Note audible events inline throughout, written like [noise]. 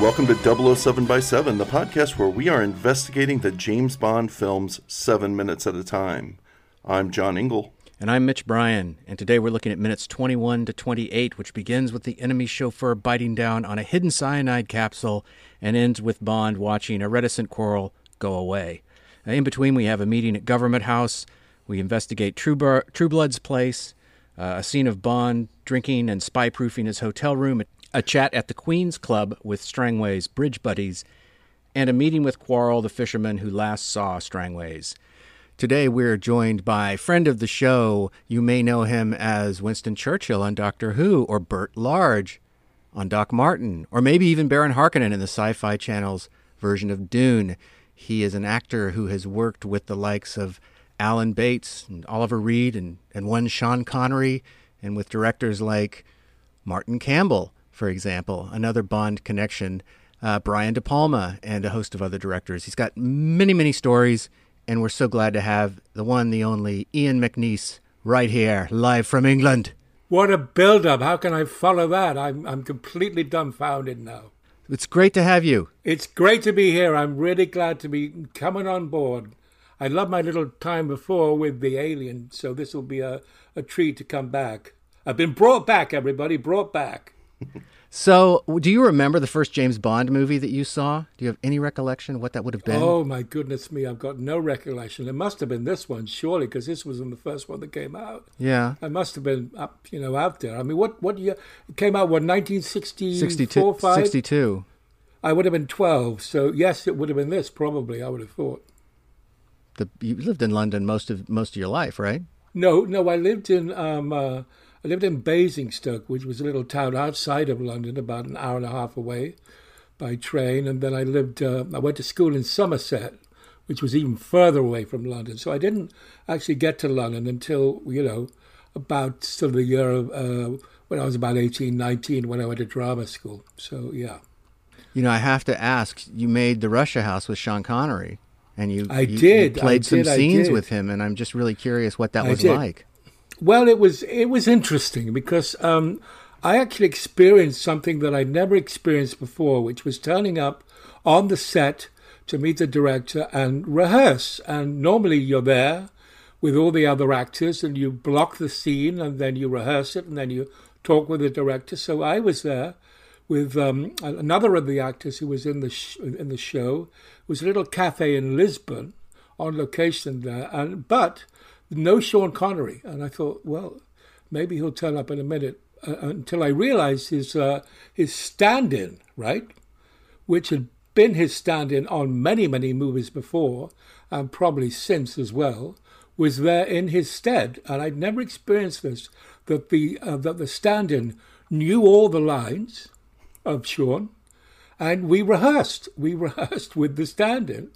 Welcome to 007 by 7, the podcast where we are investigating the James Bond films seven minutes at a time. I'm John Ingle. And I'm Mitch Bryan, and today we're looking at minutes 21 to 28, which begins with the enemy chauffeur biting down on a hidden cyanide capsule and ends with Bond watching a reticent Quarrel go away. in between, we have a meeting at Government House. We investigate True, Bar- Trueblood's place, uh, a scene of Bond drinking and spy proofing his hotel room a chat at the Queen's Club with Strangway's bridge buddies, and a meeting with Quarrel, the fisherman who last saw Strangways. Today we're joined by friend of the show. You may know him as Winston Churchill on Doctor Who, or Burt Large on Doc Martin, or maybe even Baron Harkonnen in the Sci Fi Channel's version of Dune. He is an actor who has worked with the likes of Alan Bates and Oliver Reed and, and one Sean Connery, and with directors like Martin Campbell for example, another Bond connection, uh, Brian De Palma, and a host of other directors. He's got many, many stories, and we're so glad to have the one, the only Ian McNeice right here, live from England. What a build up. How can I follow that? I'm, I'm completely dumbfounded now. It's great to have you. It's great to be here. I'm really glad to be coming on board. I love my little time before with the alien, so this will be a, a treat to come back. I've been brought back, everybody, brought back. So, do you remember the first James Bond movie that you saw? Do you have any recollection what that would have been? Oh my goodness me, I've got no recollection. It must have been this one, surely, because this was the first one that came out. Yeah, I must have been up, you know, out there. I mean, what what year it came out? What 1964, 62, 62. I would have been twelve. So yes, it would have been this probably. I would have thought. The you lived in London most of most of your life, right? No, no, I lived in. Um, uh, I lived in Basingstoke, which was a little town outside of London, about an hour and a half away by train. And then I lived, uh, I went to school in Somerset, which was even further away from London. So I didn't actually get to London until, you know, about sort of the year of, uh, when I was about 18, 19, when I went to drama school. So, yeah. You know, I have to ask, you made The Russia House with Sean Connery. And you, I you, did. You played I some did, scenes with him, and I'm just really curious what that was like. Well, it was it was interesting because um, I actually experienced something that I'd never experienced before, which was turning up on the set to meet the director and rehearse. And normally you're there with all the other actors and you block the scene and then you rehearse it and then you talk with the director. So I was there with um, another of the actors who was in the sh- in the show. It was a little cafe in Lisbon on location there, and but no Sean Connery. And I thought, well, maybe he'll turn up in a minute. Uh, until I realized his uh, his stand-in, right, which had been his stand-in on many many movies before, and probably since as well, was there in his stead. And I'd never experienced this. That the uh, that the stand-in knew all the lines of Sean, and we rehearsed. We [laughs] rehearsed with the stand-in.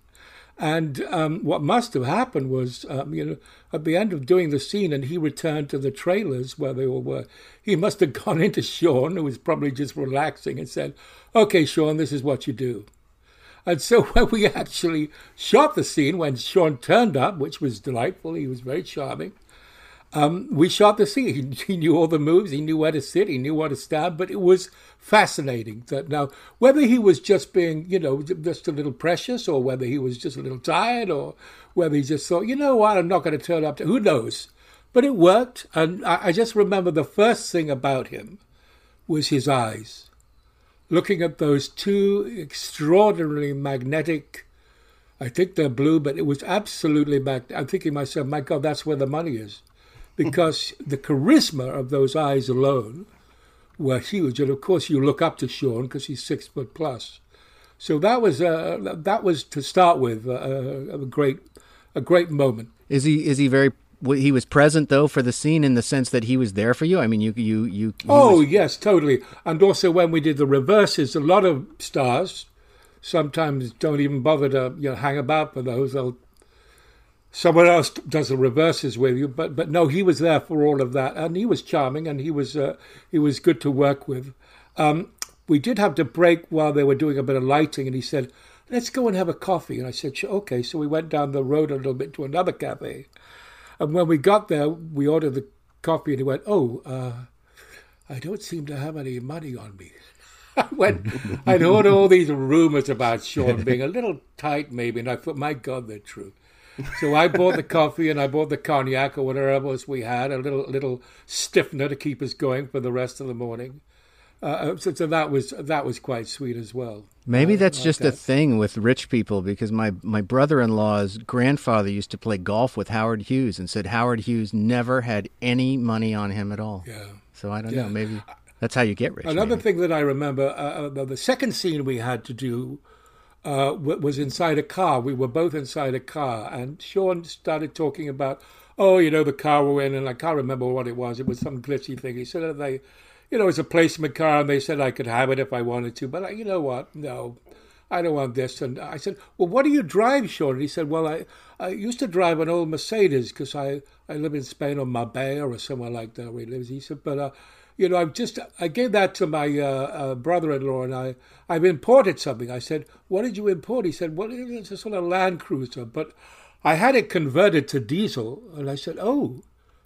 And um, what must have happened was, um, you know, at the end of doing the scene, and he returned to the trailers where they all were. He must have [laughs] gone into Sean, who was probably just relaxing, and said, "Okay, Sean, this is what you do." And so [laughs] when we actually shot the scene, when Sean turned up, which was delightful, he was very charming. Um, we shot the scene. [laughs] He, he, knew all the moves. He knew where to sit. He knew where to stand. But it was fascinating that now whether he was just being, you know, just a little precious, or whether he was just a little tired, or whether he just thought, you know what, I'm not going to turn up to. Who knows? But it worked, and I, I just remember the first thing about him was his eyes, looking at those two extraordinarily magnetic. I think they're blue, but it was absolutely back. I'm thinking myself, my God, that's where the money is because the charisma of those eyes alone were huge. And of course, you look up to Sean because he's six foot plus. So that was uh, that was to start with uh, a great a great moment. Is he is he very he was present though for the scene in the sense that he was there for you. I mean, you you you. Oh was... yes, totally. And also when we did the reverses, a lot of stars sometimes don't even bother to you know hang about for those. They'll someone else does the reverses with you. But but no, he was there for all of that, and he was charming, and he was uh, he was good to work with. Um, we did have to break while they were doing a bit of lighting, and he said, "Let's go and have a coffee." And I said, "Okay." So we went down the road a little bit to another cafe, and when we got there, we ordered the coffee, and he went, "Oh, uh, I don't seem to have any money on me." [laughs] I went, I'd heard all these rumors about Sean being a little tight, maybe, and I thought, my God, they're true. So I bought the coffee and I bought the cognac or whatever else we had, a little little stiffener to keep us going for the rest of the morning. Uh, uh so, so, that was that was quite sweet as well. Maybe uh, that's like just that. a thing with rich people because my my brother-in-law's grandfather used to play golf with Howard Hughes and said Howard Hughes never had any money on him at all. Yeah. So I don't yeah. know. Maybe that's how you get rich. Another maybe. thing that I remember, uh, uh the second scene we had to do uh, was inside a car. We were both inside a car, and Sean started talking about, oh, you know, the car we're in, and I can't remember what it was. It was some glitchy thing. He said they, you know, it's a placement car, and they said I could have it if I wanted to, but I, you know what? No, I don't want this. And I said, well, what do you drive, Sean? And he said, well, I, I used to drive an old Mercedes because I, I live in Spain or Marbella or somewhere like that where he lives. He said, but uh, you know, I've just I gave that to my uh, uh, brother-in-law, and I I've imported something. I said, "What did you import?" He said, "Well, it's a sort of Land Cruiser, but I had it converted to diesel." And I said, "Oh,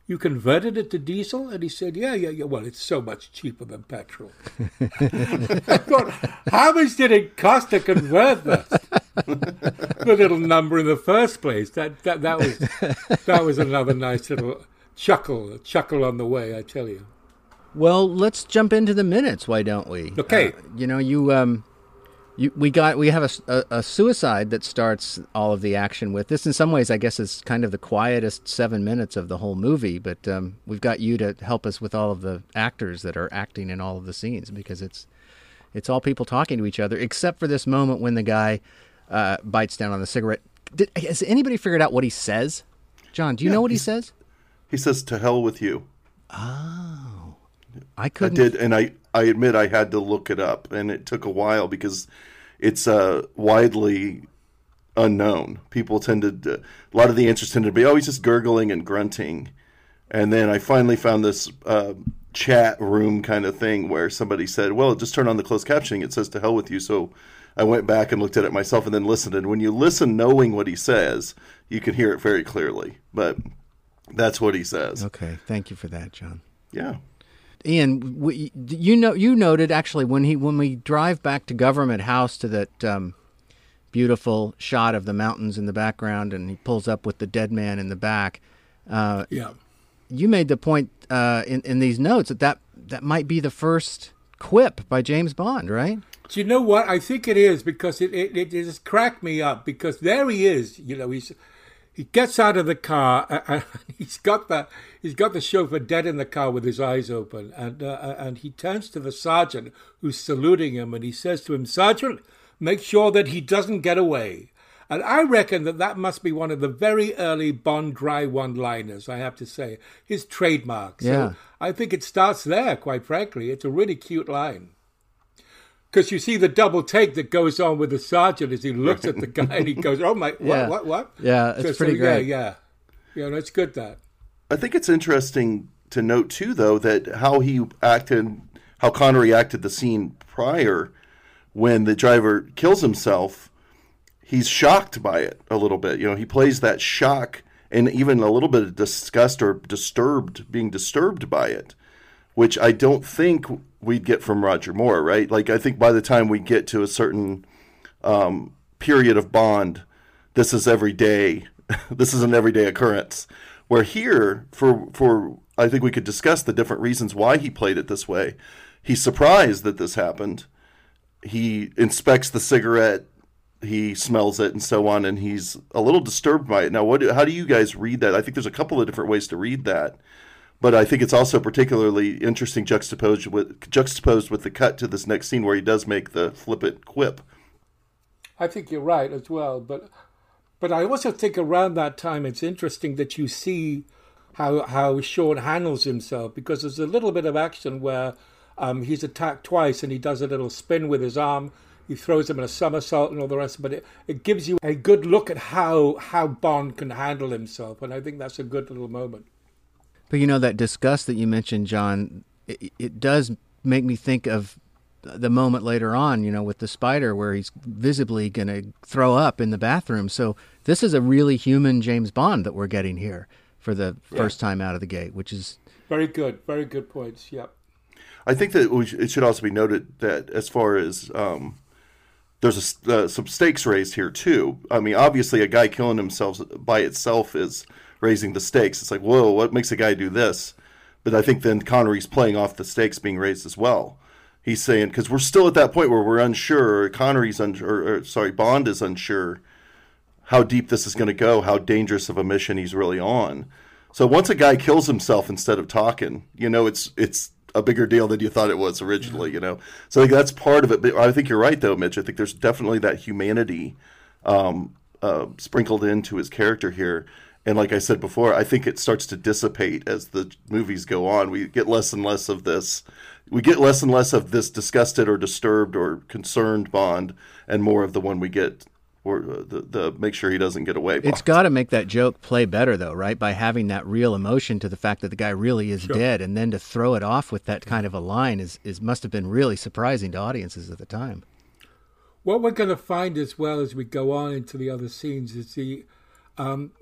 you converted it to diesel?" And he said, "Yeah, yeah, yeah. Well, it's so much cheaper than petrol." [laughs] I thought, how much did it cost to convert that? [laughs] the little number in the first place. That that that was that was another nice little chuckle, chuckle on the way. I tell you. Well, let's jump into the minutes. Why don't we? Okay. Uh, you know, you um, you we got we have a, a, a, suicide that starts all of the action with this. In some ways, I guess is kind of the quietest seven minutes of the whole movie. But um, we've got you to help us with all of the actors that are acting in all of the scenes because it's it's all people talking to each other, except for this moment when the guy uh, bites down on the cigarette. Did, has anybody figured out what he says? John, do you yeah, know what he says? He says, "To hell with you." Oh. I couldn't. I did, and I I admit I had to look it up, and it took a while because it's uh, widely unknown. People tended to, a lot of the answers tended to be, oh, he's just gurgling and grunting, and then I finally found this uh, chat room kind of thing where somebody said, well, just turn on the closed captioning. It says to hell with you. So I went back and looked at it myself and then listened. And when you listen, knowing what he says, you can hear it very clearly. But that's what he says. Okay, thank you for that, John. Yeah. Ian, we, you know, you noted actually when he when we drive back to Government House to that um, beautiful shot of the mountains in the background, and he pulls up with the dead man in the back. Uh, yeah, you made the point uh, in in these notes that, that that might be the first quip by James Bond, right? Do you know what? I think it is because it, it, it just cracked me up because there he is. You know, he's he gets out of the car [laughs] and he's got the he's got the chauffeur dead in the car with his eyes open and uh, and he turns to the sergeant who's saluting him and he says to him sergeant make sure that he doesn't get away. And I reckon that that must be one of the very early Bond dry one-liners I have to say his trademark. So yeah. I think it starts there quite frankly. It's a really cute line because you see the double take that goes on with the sergeant as he [laughs] looks at the guy and he goes, "Oh my, what, yeah. what, what?" Yeah, it's so, pretty so, great. Yeah, yeah, yeah. That's good. That I think it's interesting to note too, though, that how he acted, how Connery acted the scene prior when the driver kills himself. He's shocked by it a little bit. You know, he plays that shock and even a little bit of disgust or disturbed, being disturbed by it, which I don't think we'd get from Roger Moore, right? Like I think by the time we get to a certain um, period of Bond, this is every day. [laughs] this is an everyday occurrence. Where here, for for I think we could discuss the different reasons why he played it this way. He's surprised that this happened. He inspects the cigarette, he smells it, and so on, and he's a little disturbed by it. Now, what? How do you guys read that? I think there's a couple of different ways to read that but I think it's also particularly interesting juxtaposed with juxtaposed with the cut to this next scene where he does make the flippant quip. I think you're right as well. But but I also think around that time it's interesting that you see how how Sean handles himself because there's a little bit of action where um, he's attacked twice and he does a little spin with his arm. He throws him in a somersault and all the rest, but it, it gives you a good look at how how Bond can handle himself, and I think that's a good little moment. But you know that disgust that you mentioned, John, it, it does make me think of the moment later on, you know, with the spider where he's visibly going to throw up in the bathroom. So this is a really human James Bond that we're getting here for the yeah. first time out of the gate, which is very good. Very good points. Yep. I think that it should also be noted that as far as um, there's a, uh, some stakes raised here too. I mean, obviously, a guy killing himself by itself is raising the stakes. It's like, whoa, what makes a guy do this? But I think then Connery's playing off the stakes being raised as well he's saying because we're still at that point where we're unsure. Or Connery's unsure, or, or, sorry, Bond is unsure how deep this is going to go, how dangerous of a mission he's really on. So once a guy kills himself instead of talking, you know, it's it's a bigger deal than you thought it was originally. You know, so like, that's part of it. But I think you're right, though, Mitch. I think there's definitely that humanity um, uh, sprinkled into his character here. And like I said before, I think it starts to dissipate as the movies go on. We get less and less of this we get less and less of this disgusted or disturbed or concerned Bond, and more of the one we get or uh, the, the make sure he doesn't get away. Bond. It's got to make that joke play better, though, right? By having that real emotion to the fact that the guy really is sure. dead, and then to throw it off with that kind of a line is is must have been really surprising to audiences at the time. What we're going to find as well as we go on into the other scenes is the um,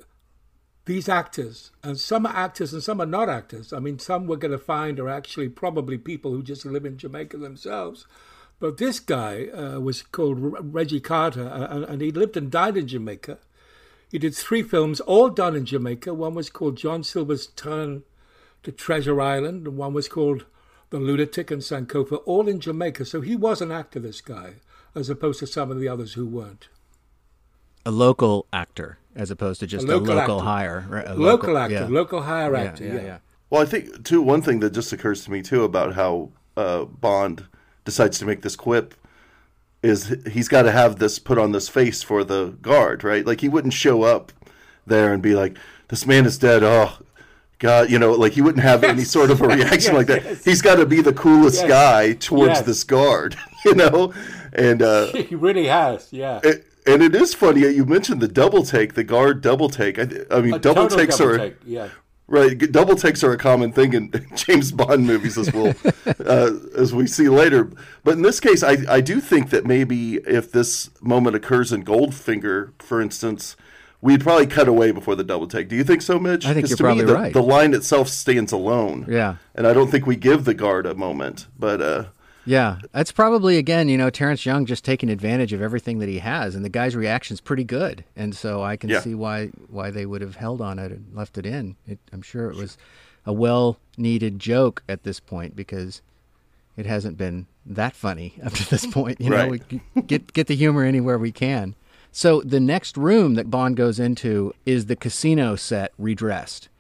these actors, and some are actors and some are not actors. I mean, some we're going to find are actually probably people who just live in Jamaica themselves. But this guy uh, was called Reggie Carter, uh, and he lived and died in Jamaica. He did three films, all done in Jamaica. One was called John Silver's Turn to Treasure Island, and one was called The Lunatic and Sankofa, all in Jamaica. So he was an actor, this guy, as opposed to some of the others who weren't. A local actor as opposed to just a local, a local hire. A local, local actor, yeah. local hire yeah, actor. Yeah, yeah, Well, I think too. One thing that just occurs to me too about how uh, Bond decides to make this quip is he's got to have this put on this face for the guard, right? Like he wouldn't show up there and be like, "This man is dead." Oh, God, you know, like he wouldn't have yes. any sort of a [laughs] reaction yes, like that. Yes. He's got to be the coolest yes. guy towards this guard, [laughs] you know. And uh, [laughs] he really has, yeah. It, and it is funny you mentioned the double take, the guard double take. I, I mean, a double takes double are take, yeah. Right, double takes are a common thing in [laughs] James Bond movies as well, [laughs] uh, as we see later. But in this case, I, I do think that maybe if this moment occurs in Goldfinger, for instance, we'd probably cut away before the double take. Do you think so, Mitch? I think you're probably me, the, right. The line itself stands alone. Yeah, and I don't think we give the guard a moment, but uh, yeah, that's probably again, you know, Terrence Young just taking advantage of everything that he has, and the guy's reaction's pretty good, and so I can yeah. see why why they would have held on it and left it in. It, I'm sure it was a well needed joke at this point because it hasn't been that funny [laughs] up to this point. You know, right. we get get the humor anywhere we can. So the next room that Bond goes into is the casino set redressed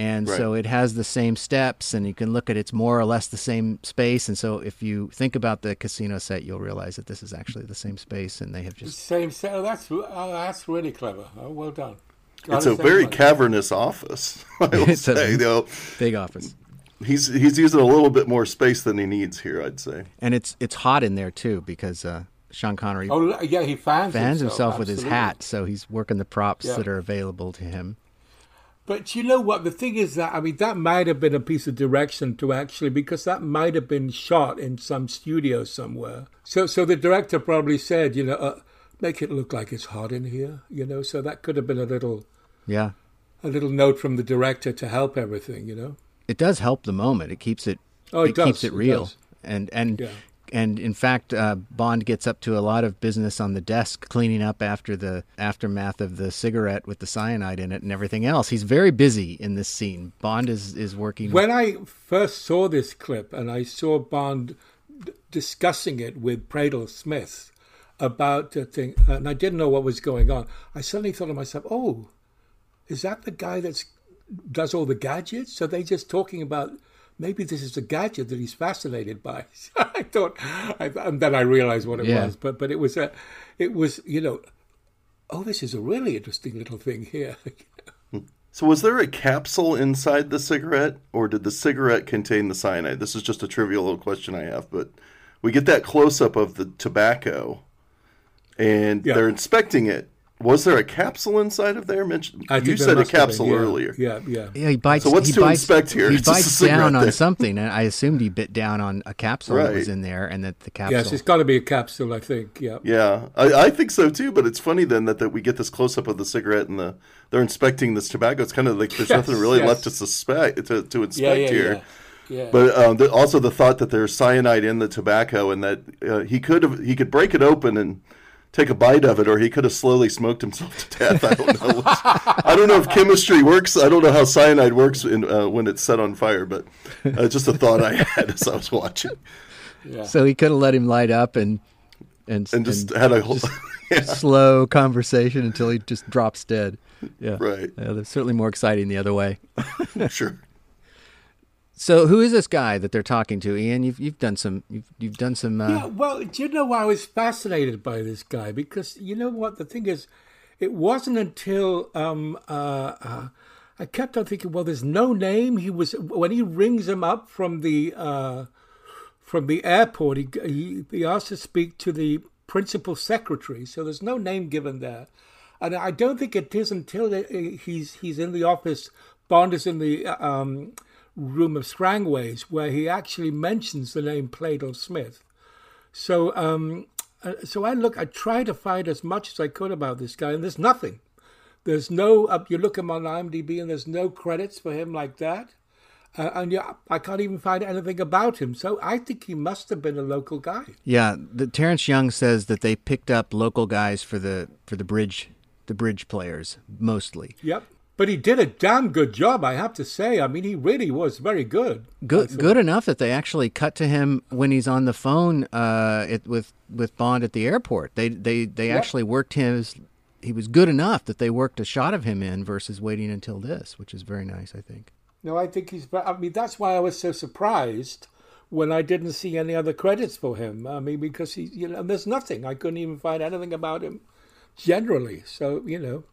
and right. so it has the same steps and you can look at it's more or less the same space and so if you think about the casino set you'll realize that this is actually the same space and they have just same set oh, that's oh, that's really clever oh, well done Got it's a very money. cavernous office [laughs] i [laughs] will it's say though big office he's he's using a little bit more space than he needs here i'd say and it's it's hot in there too because uh Sean Connery. Oh yeah, he fans, fans himself, himself with his hat, so he's working the props yeah. that are available to him. But you know what? The thing is that, I mean, that might have been a piece of direction to actually, because that might have been shot in some studio somewhere. So, so the director probably said, you know, uh, make it look like it's hot in here, you know, so that could have been a little, yeah, a little note from the director to help everything, you know. It does help the moment. It keeps it, oh, it, it keeps it real. It and, and, yeah and in fact, uh, Bond gets up to a lot of business on the desk, cleaning up after the aftermath of the cigarette with the cyanide in it and everything else. He's very busy in this scene. Bond is is working. When I first saw this clip and I saw Bond d- discussing it with Pleydell-Smith about the thing, and I didn't know what was going on, I suddenly thought to myself, "Oh, is that the guy that's does all the gadgets? Are they just talking about?" Maybe this is a gadget that he's fascinated by. [laughs] I thought, I, and then I realized what it Yeah. was. But but it was a, it was you know, oh, this is a really interesting little thing here. [laughs] So, was there a capsule inside the cigarette, or did the cigarette contain the cyanide? This is just a trivial little question I have, but we get that close up of the tobacco, and Yeah. they're inspecting it. Was there a capsule inside of there? Mentioned I think you said a must have been, capsule yeah. earlier. Yeah, yeah. Yeah, he bites. So what's he to bites, inspect here? He It's bites down on then. something, and I assumed he bit down on a capsule that was in there, and that the capsule. Yes, it's got to be a capsule, I think. Yeah. Yeah, I, I think so too. But it's funny then that, that we get this close up of the cigarette and the they're inspecting this tobacco. It's kind of like there's Yes, nothing really yes. left to suspect to, to Yeah, inspect yeah, here. yeah. yeah. But um, the, also the thought that there's cyanide in the tobacco and that uh, he could have he could break it open and take a bite of it, or he could have slowly smoked himself to death. I don't know. I don't know if chemistry works. I don't know how cyanide works in, uh, when it's set on fire. But uh, just a thought I had as I was watching, yeah. So he could have let him light up and and, and just had a whole [laughs] slow conversation until he just drops dead. Yeah, right. Yeah, that's certainly more exciting the other way. [laughs] Sure. So who is this guy that they're talking to, Ian? You've you've done some you've you've done some. Uh, Yeah, well, do you know why I was fascinated by this guy? Because you know what the thing is, it wasn't until um, uh, uh, I kept on thinking, well, there's no name. He was when he rings him up from the uh, from the airport. He, he he asked to speak to the principal secretary, so there's no name given there. And I don't think it is until uh, he's he's in the office. Bond is in the uh, um, room of Strangways, where he actually mentions the name Pleydell-Smith. So, um, uh, so I look, I try to find as much as I could about this guy, and there's nothing. There's no. Uh, you look him on IMDb, and there's no credits for him like that. Uh, and yeah, I can't even find anything about him. So I think he must have been a local guy. yeah, the Terrence Young says that they picked up local guys for the for the bridge the bridge players mostly. Yep. But he did a damn good job, I have to say. I mean, he really was very good. Good, good enough that they actually cut to him when he's on the phone uh, it, with with Bond at the airport. They they they Yep. actually worked his. He was good enough that they worked a shot of him in versus waiting until this, which is very nice, I think. No, I think he's. I mean, that's why I was so surprised when I didn't see any other credits for him. I mean, because he, you know, there's nothing. I couldn't even find anything about him generally. So you know,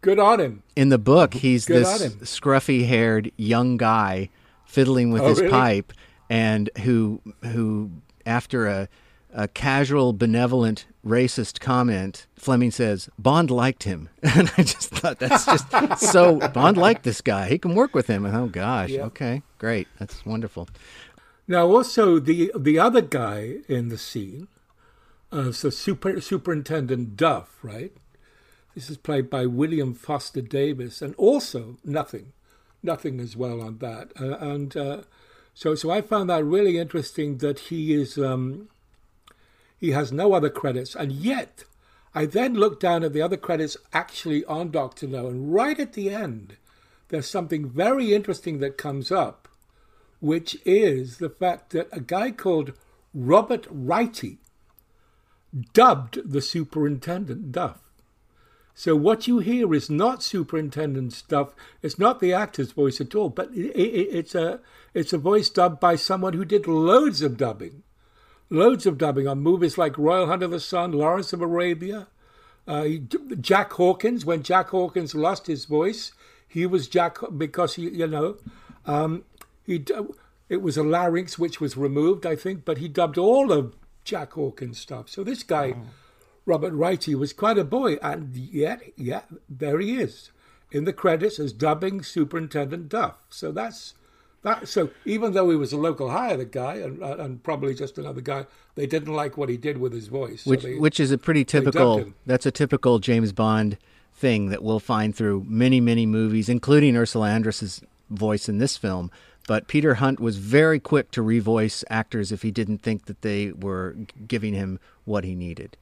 good on him. In the book, he's Good this scruffy-haired young guy fiddling with Oh, his really? pipe, and who who after a a casual, benevolent, racist comment, Fleming says Bond liked him, [laughs] and I just thought that's just [laughs] so Bond liked this guy. He can work with him. And, oh gosh, Yeah. okay, great, that's wonderful. Now, also the the other guy in the scene, uh, so super, Superintendent Duff, right? This is played by William Foster Davis, and also nothing, nothing as well on that. Uh, and uh, so, so I found that really interesting that he is um, he has no other credits, and yet I then looked down at the other credits actually on Doctor No, and right at the end, there's something very interesting that comes up which is the fact that a guy called Robert Rietti dubbed the superintendent Duff. So what you hear is not Superintendent Duff. It's not the actor's voice at all, but it, it, it's a it's a voice dubbed by someone who did loads of dubbing, loads of dubbing on movies like Royal Hunt of the Sun, Lawrence of Arabia, uh, Jack Hawkins. When Jack Hawkins lost his voice, he was Jack because he you know um, he it was a larynx which was removed, I think, but he dubbed all of Jack Hawkins stuff. So this guy, Robert Rietti, was quite a boy, and yet, yeah, there he is in the credits as dubbing Superintendent Duff. So that's that. So even though he was a local hire, the guy, and, and probably just another guy, they didn't like what he did with his voice. So which they- which is a pretty typical that's a typical James Bond thing that we'll find through many many movies including Ursula Andress's voice in this film but Peter Hunt was very quick to revoice actors if he didn't think that they were giving him what he needed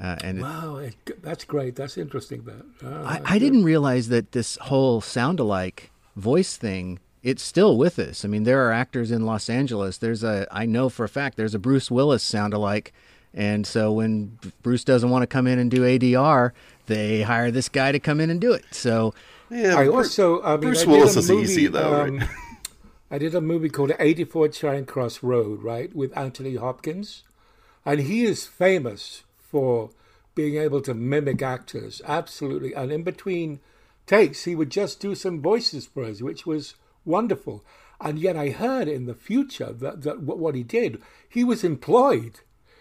uh, and wow, it, that's great. That's interesting. That Ah, I, I didn't realize that this whole sound alike voice thing it's still with us. I mean, there are actors in Los Angeles. There's a I know for a fact there's a Bruce Willis sound alike. And so when Bruce doesn't want to come in and do ADR, they hire this guy to come in and do it. So Yeah, I Bru- also, I mean, Bruce I Willis a is easy though, um, right? [laughs] [laughs] I did a movie called 84 Charing Cross Road, right, with Anthony Hopkins. And he is famous for being able to mimic actors, absolutely. And in between takes, he would just do some voices for us, which was wonderful. And yet I heard in the future that, that what he did, he was employed.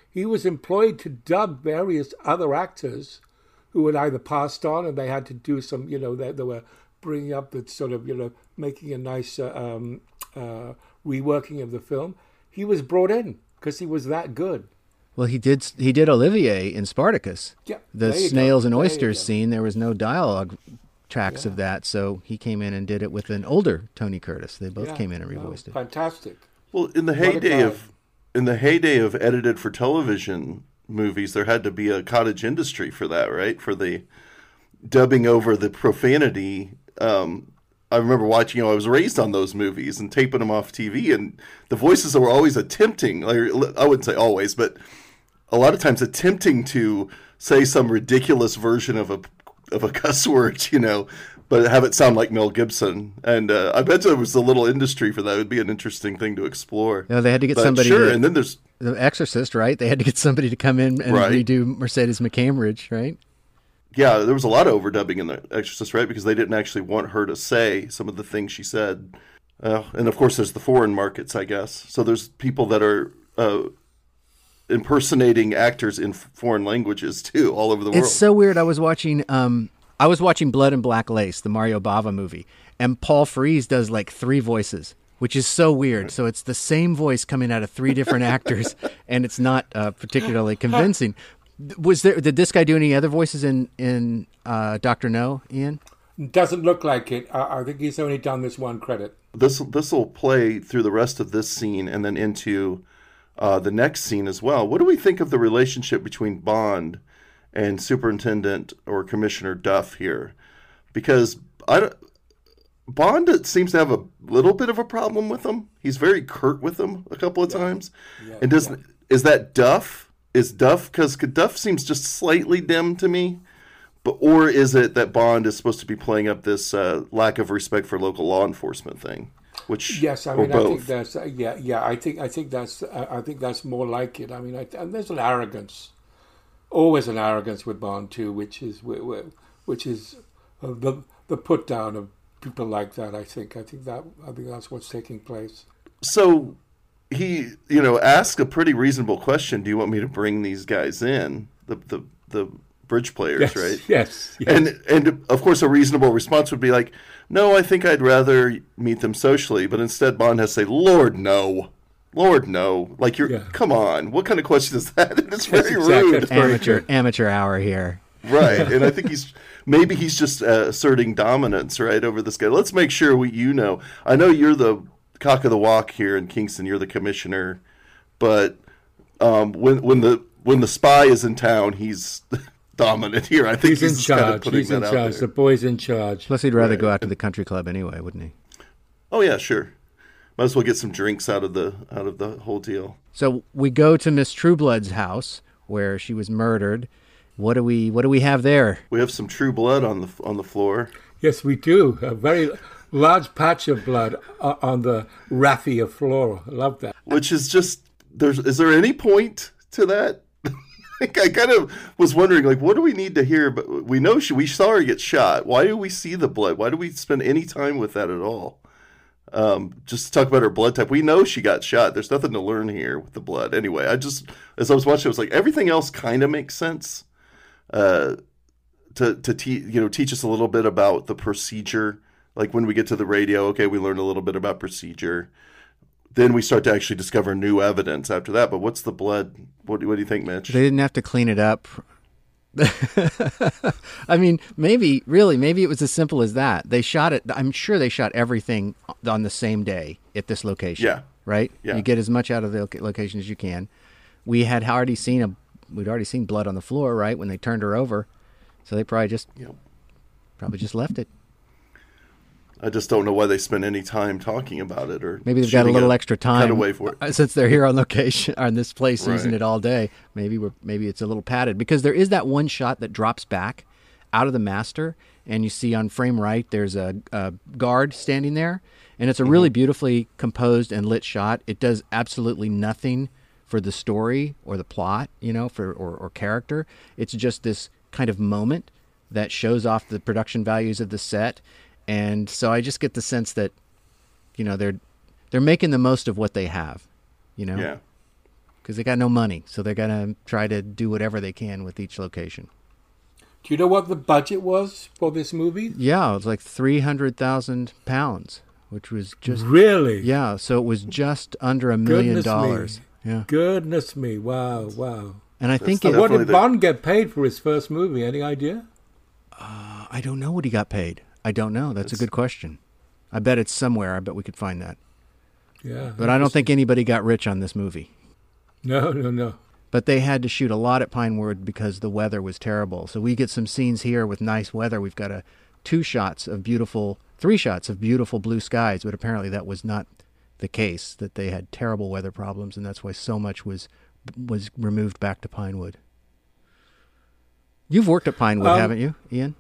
He was employed to dub various other actors who had either passed on and they had to do some, you know, they, they were bringing up the sort of, you know, making a nice uh, um, uh, reworking of the film. He was brought in because he was that good. Well, he did. He did Olivier in Spartacus. Yeah, the snails go. and There oysters scene. There was no dialogue tracks of that, so he came in and did it with an older Tony Curtis. They both Yeah, came in and no, revoiced it. Fantastic. Well, in the a heyday of in the heyday of edited for television movies, there had to be a cottage industry for that, right? For the dubbing over the profanity. Um, I remember watching. You know, I was raised on those movies and taping them off TV, and the voices were always attempting. Like, I wouldn't say always, but a lot of times attempting to say some ridiculous version of a of a [laughs] cuss word, you know, but have it sound like Mel Gibson. And uh, I bet there was a little industry for that. It would be an interesting thing to explore. No, they had to get But somebody. Sure, to- and then there's the Exorcist, right? They had to get somebody to come in and Right. redo Mercedes McCambridge, right? yeah, there was a lot of overdubbing in the Exorcist, right? Because they didn't actually want her to say some of the things she said. Uh, and of course, there's the foreign markets, I guess. So there's people that are uh, impersonating actors in foreign languages [laughs] too, all over the world. It's so weird. I was watching um I was watching Blood and Black Lace, the Mario Bava movie, and Paul Frees does like three voices, which is so weird. So it's the same voice coming out of three different [laughs] actors, and it's not uh, particularly convincing. Was there? Did this guy do any other voices in in uh, Doctor No, Ian? Doesn't look like it. I, I think he's only done this one credit. this this will play through the rest of this scene and then into uh, the next scene as well. What do we think of the relationship between Bond and Superintendent or Commissioner Duff here? Because I don't, Bond seems to have a little bit of a problem with him. He's very curt with him a couple of times. and does is that Duff? Is Duff because Duff seems just slightly dim to me? But or is it that Bond is supposed to be playing up this uh, lack of respect for local law enforcement thing? Which Yes, I mean, I think that's uh, yeah, yeah. I think I think that's uh, I think that's more like it. I mean, I, and there's an arrogance, always an arrogance with Bond too, which is wh- wh- which is uh, the the put down of people like that. I think I think that I think that's what's taking place. so he, you know, asked a pretty reasonable question. Do you want me to bring these guys in? The the the bridge players, Yes, right? yes, yes. And and of course, a reasonable response would be like, "No, I think I'd rather meet them socially." But instead, Bond has to say, "Lord, no." Lord, no! Like you're, Yeah. come on! What kind of question is that? [laughs] It's very exactly- rude. that's Amateur true. [laughs] amateur hour here. right and i think [laughs] he's maybe he's just uh, asserting dominance right over this guy let's make sure we you know i know you're the cock of the walk here in kingston you're the commissioner but um, when when the when the spy is in town he's dominant here i think He's in just kind of charge. putting He's in out charge. there. The boy's in charge. Plus, he'd rather go out to the country club anyway, wouldn't he? oh yeah sure might as well get some drinks out of the out of the whole deal So we go to Miss Trueblood's house where she was murdered. What do we What do we have there? we have some true blood on the on the floor Yes, we do. A very large patch of blood uh, on the raffia floor. I love that. which is just there's is there any point to that [laughs] I kind of was wondering, like, what do we need to hear? But we know she, we saw her get shot. Why do we see the blood? Why do we spend any time with that at all? Um, just to talk about her blood type. We know she got shot. There's nothing to learn here with the blood. Anyway, I just as I was watching, I was like, everything else kind of makes sense. Uh, to to te- you know teach us a little bit about the procedure. Like when we get to the radio, okay, we learn a little bit about procedure. Then we start to actually discover new evidence after that. But what's the blood? What, do- what do you think, Mitch? They didn't have to clean it up. [laughs] I mean, maybe, really, maybe it was as simple as that. They shot it. I'm sure they shot everything on the same day at this location. Yeah. Right. Yeah. You get as much out of the location as you can. We had already seen a. We'd already seen blood on the floor, right, when they turned her over. So they probably just Yep. probably just left it. I just don't know why they spend any time talking about it, or Maybe they've got a little extra time cutaway for it. uh, since they're here on location [laughs] on this place using it all day. Maybe we're maybe it's a little padded because there is that one shot that drops back out of the master, and you see on frame right there's a, a guard standing there, and it's a really beautifully composed and lit shot. It does absolutely nothing for the story or the plot, you know, for or, or character. It's just this kind of moment that shows off the production values of the set, and so I just get the sense that, you know, they're they're making the most of what they have, you know, Yeah. because they got no money, so they're gonna try to do whatever they can with each location. Do you know what the budget was for this movie? Yeah, it was like three hundred thousand pounds, which was just Really? yeah. So it was just under a million Goodness me. dollars. Yeah, Goodness me! Wow, wow. and I think it, what did the- Bond get paid for his first movie? Any idea? Uh, I don't know what he got paid. I don't know. That's a good question. I bet it's somewhere. I bet we could find that. Yeah. But I don't think anybody got rich on this movie. No, no, no. But they had to shoot a lot at Pinewood because the weather was terrible. So we get some scenes here with nice weather. We've got a two shots of beautiful, three shots of beautiful blue skies. But apparently that was not the case. That they had terrible weather problems, and that's why so much was was removed back to Pinewood. You've worked at Pinewood, Um, haven't you, Ian?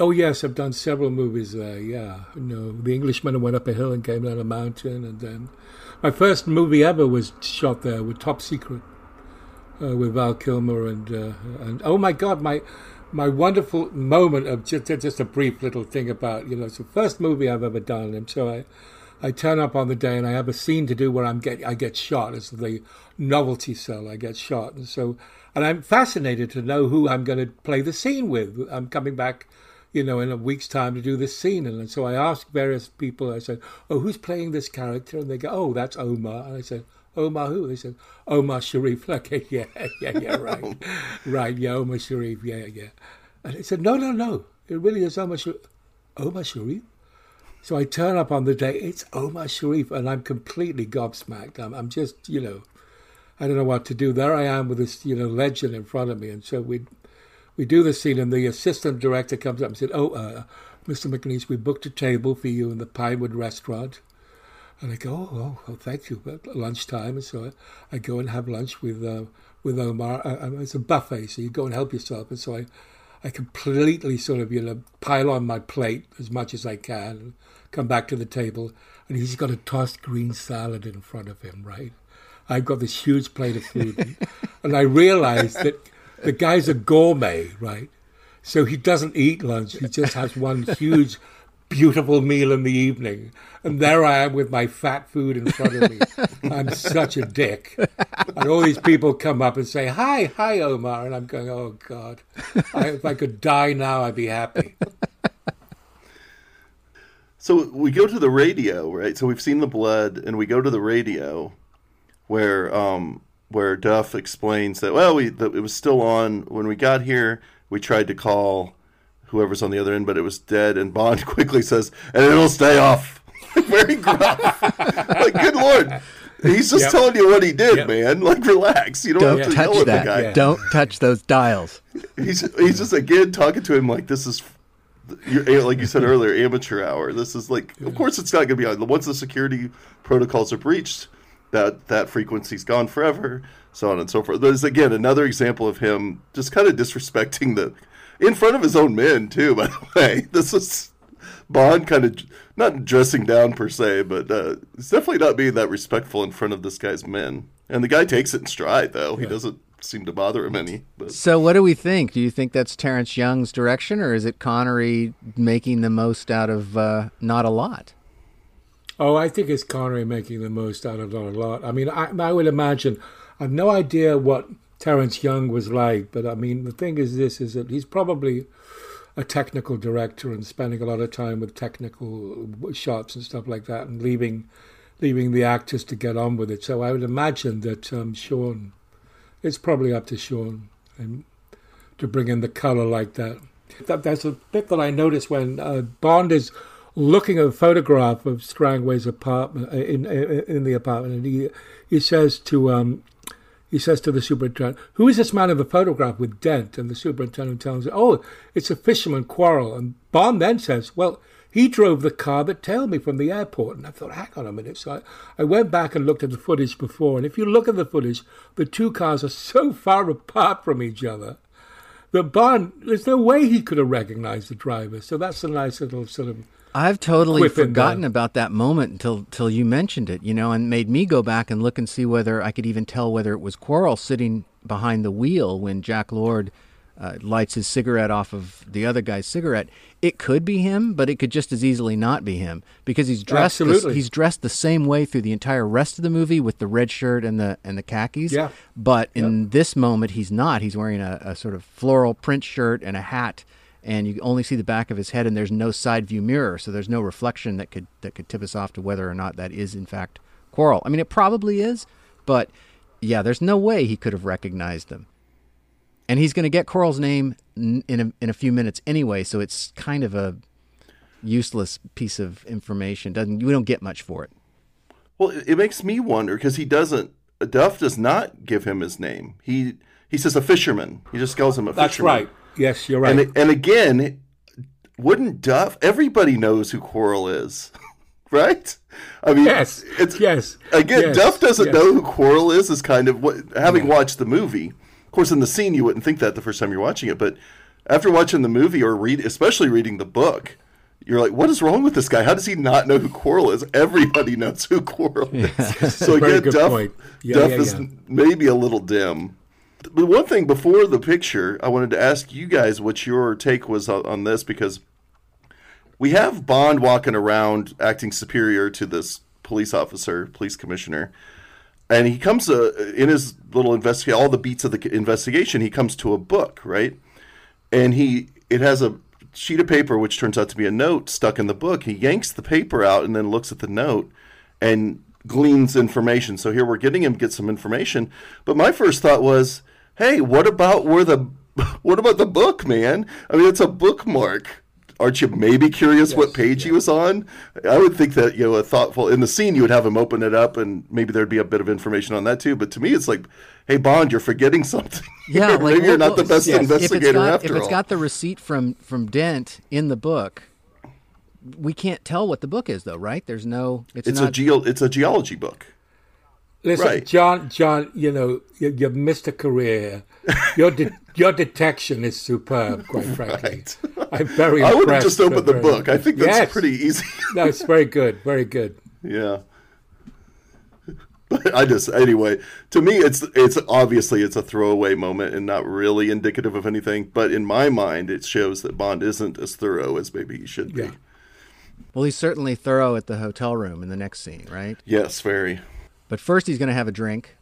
Oh yes, I've done several movies there. Yeah, you know, The Englishman who went up a hill and came down a mountain, and then my first movie ever was shot there with Top Secret uh, with Val Kilmer and uh, and oh my God, my my wonderful moment of just just a brief little thing about you know it's the first movie I've ever done, and so I. I turn up on the day and I have a scene to do where I'm get I get shot. It's the novelty cell. I get shot, and so and I'm fascinated to know who I'm going to play the scene with. I'm coming back, you know, in a week's time to do this scene, and so I asked various people. I said, "Oh, who's playing this character?" And they go, "Oh, that's Omar." And I said, "Omar who?" They said, "Omar Sharif." [laughs] Okay, yeah, yeah, yeah, [laughs] right, right, yeah, Omar Sharif, yeah, yeah. And I said, "No, no, no, it really is Omar Sharif." Omar Sharif. So I turn up on the day, it's Omar Sharif, and I'm completely gobsmacked. I'm, I'm just, you know, I don't know what to do. There I am with this, you know, legend in front of me. And so we we do the scene, and the assistant director comes up and said, Oh, uh, Mr. McNeice, we booked a table for you in the Pinewood restaurant. And I go, Oh, oh, oh thank you. At lunchtime. And so I, I go and have lunch with uh, with Omar. Uh, uh, it's a buffet, so you go and help yourself. And so I, I completely sort of, you know, pile on my plate as much as I can and come back to the table. And he's got a tossed green salad in front of him, right? I've got this huge plate of food. and, [laughs] and I realize that the guy's a gourmet, right? So he doesn't eat lunch. He just has one huge, beautiful meal in the evening. And there I am with my fat food in front of me. I'm such a dick. And all these people come up and say, Hi, hi, Omar. And I'm going, Oh, God. I, if I could die now, I'd be happy. So we go to the radio, right? So we've seen the blood, and we go to the radio, where um, where Duff explains that well, we that it was still on when we got here. We tried to call whoever's on the other end, but it was dead. And Bond [laughs] quickly says, "And it'll stay off." [laughs] Very gruff. [laughs] like, good lord, he's just Yep. telling you what he did, Yep. man. Like, relax. You don't, Don't have to yell touch at that. the guy. Yeah. Don't touch those dials. He's he's just again talking to him like this is, you're, like you said earlier, amateur hour. This is like, of course, it's not going to be on. Once the security protocols are breached, that that frequency's gone forever, so on and so forth. There's again another example of him just kind of disrespecting the, in front of his own men too. [laughs] By the way, this is Bond kind of not dressing down per se, but uh, it's definitely not being that respectful in front of this guy's men. And the guy takes it in stride, though. He doesn't seem to bother him any. But So, what do we think? Do you think that's Terrence Young's direction, or is it Connery making the most out of uh, not a lot? Oh, I think it's Connery making the most out of a lot. I mean, I, I would imagine. I've no idea what Terrence Young was like, but I mean, the thing is, this is that he's probably a technical director and spending a lot of time with technical shots and stuff like that, and leaving leaving the actors to get on with it. So I would imagine that um, Sean, it's probably up to Sean and to bring in the color like that. that that's a bit that I noticed when uh, Bond is looking at a photograph of Strangway's apartment uh, in, in in the apartment, and he he says to um he says to the superintendent, "Who is this man in the photograph with Dent?" And the superintendent tells him, "Oh, it's a fisherman quarrel." And Bond then says, "Well." He drove the car that tailed me from the airport. And I thought, hang on a minute. So I, I went back and looked at the footage before. And if you look at the footage, the two cars are so [laughs] far apart from each other that Bond, there's no way he could have recognized the driver. So that's a nice little sort of I've totally forgotten there. about that moment until until you mentioned it, you know, and made me go back and look and see whether I could even tell whether it was Quarrel sitting behind the wheel when Jack Lord uh, lights his cigarette off of the other guy's cigarette. It could be him, but it could just as easily not be him because he's dressed the, he's dressed the same way through the entire rest of the movie with the red shirt and the and the khakis. Yeah. But in this moment, he's not. He's wearing a, a sort of floral print shirt and a hat, and you only see the back of his head, and there's no side view mirror, so there's no reflection that could that could tip us off to whether or not that is in fact Quarrel. I mean, it probably is, but yeah, there's no way he could have recognized them. And he's going to get Quarrel's name in a, in a few minutes anyway, so it's kind of a useless piece of information. Doesn't we don't get much for it. Well, it it makes me wonder because he doesn't. Duff does not give him his name. He he says a fisherman. He just calls him a That's fisherman. That's right. Yes, you're right. And and again, wouldn't Duff? Everybody knows who Quarrel is, [laughs] right? I mean, yes, It's yes. again, yes, Duff doesn't yes. know who Quarrel is. Is kind of what having watched the movie. Of course, in the scene, you wouldn't think that the first time you're watching it, but after watching the movie or read, especially reading the book, you're like, what is wrong with this guy? How does he not know who Quarrel is? Everybody knows who Quarrel is. [laughs] So again, Duff. Yeah, Duff yeah, is maybe a little dim. But one thing before the picture, I wanted to ask you guys what your take was on, this because we have Bond walking around acting superior to this police officer, police commissioner, and he comes uh, in his little investigation, all the beats of the investigation. He comes to a book, right? And he it has a sheet of paper which turns out to be a note stuck in the book. He yanks the paper out and then looks at the note and gleans information. So here we're getting him get some information. But my first thought was, hey, what about where the [laughs] what about the book, man? I mean, it's a bookmark. Aren't you maybe curious what page he was on? I would think that you know a thoughtful in the scene you would have him open it up and maybe there'd be a bit of information on that too. But to me, it's like, hey Bond, you're forgetting [laughs] something. Yeah, like, maybe you're not the best yes. If it's investigator if it's got, after if it's all. got the receipt from from Dent in the book, we can't tell what the book is, though, right? There's no. It's, it's not. a geo it's a geology book. Listen, Right. John, John, you know, you, you've missed a career. Your de- [laughs] your detection is superb, quite frankly. I'm very I would have just opened the Very- book. I think that's Yes. pretty easy. [laughs] No, it's very good, very good. yeah. But I just anyway, to me it's it's obviously it's a throwaway moment and not really indicative of anything, but in my mind it shows that Bond isn't as thorough as maybe he should be. Yeah. well, he's certainly thorough at the hotel room in the next scene, right? Yes, very. But first, he's going to have a drink.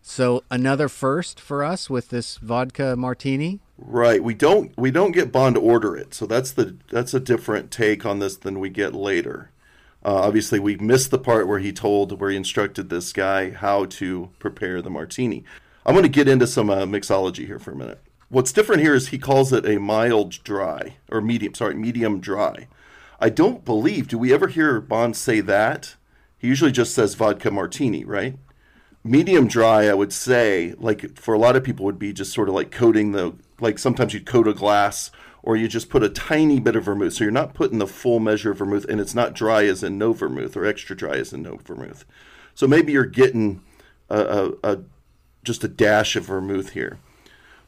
So another first for us with this vodka martini. Right. We don't we don't get Bond to order it. So that's the that's a different take on this than we get later. Uh, obviously, we missed the part where he told where he instructed this guy how to prepare the martini. I'm going to get into some uh, mixology here for a minute. What's different here is he calls it a mild dry or medium, sorry, medium dry. I don't believe. Do we ever hear Bond say that? Usually just says vodka martini, right? medium dry i would say like for a lot of people would be just sort of like coating the like sometimes you'd coat a glass or you just put a tiny bit of vermouth. So you're not putting the full measure of vermouth and it's not dry as in no vermouth or extra dry as in no vermouth. So maybe you're getting a, a, a just a dash of vermouth here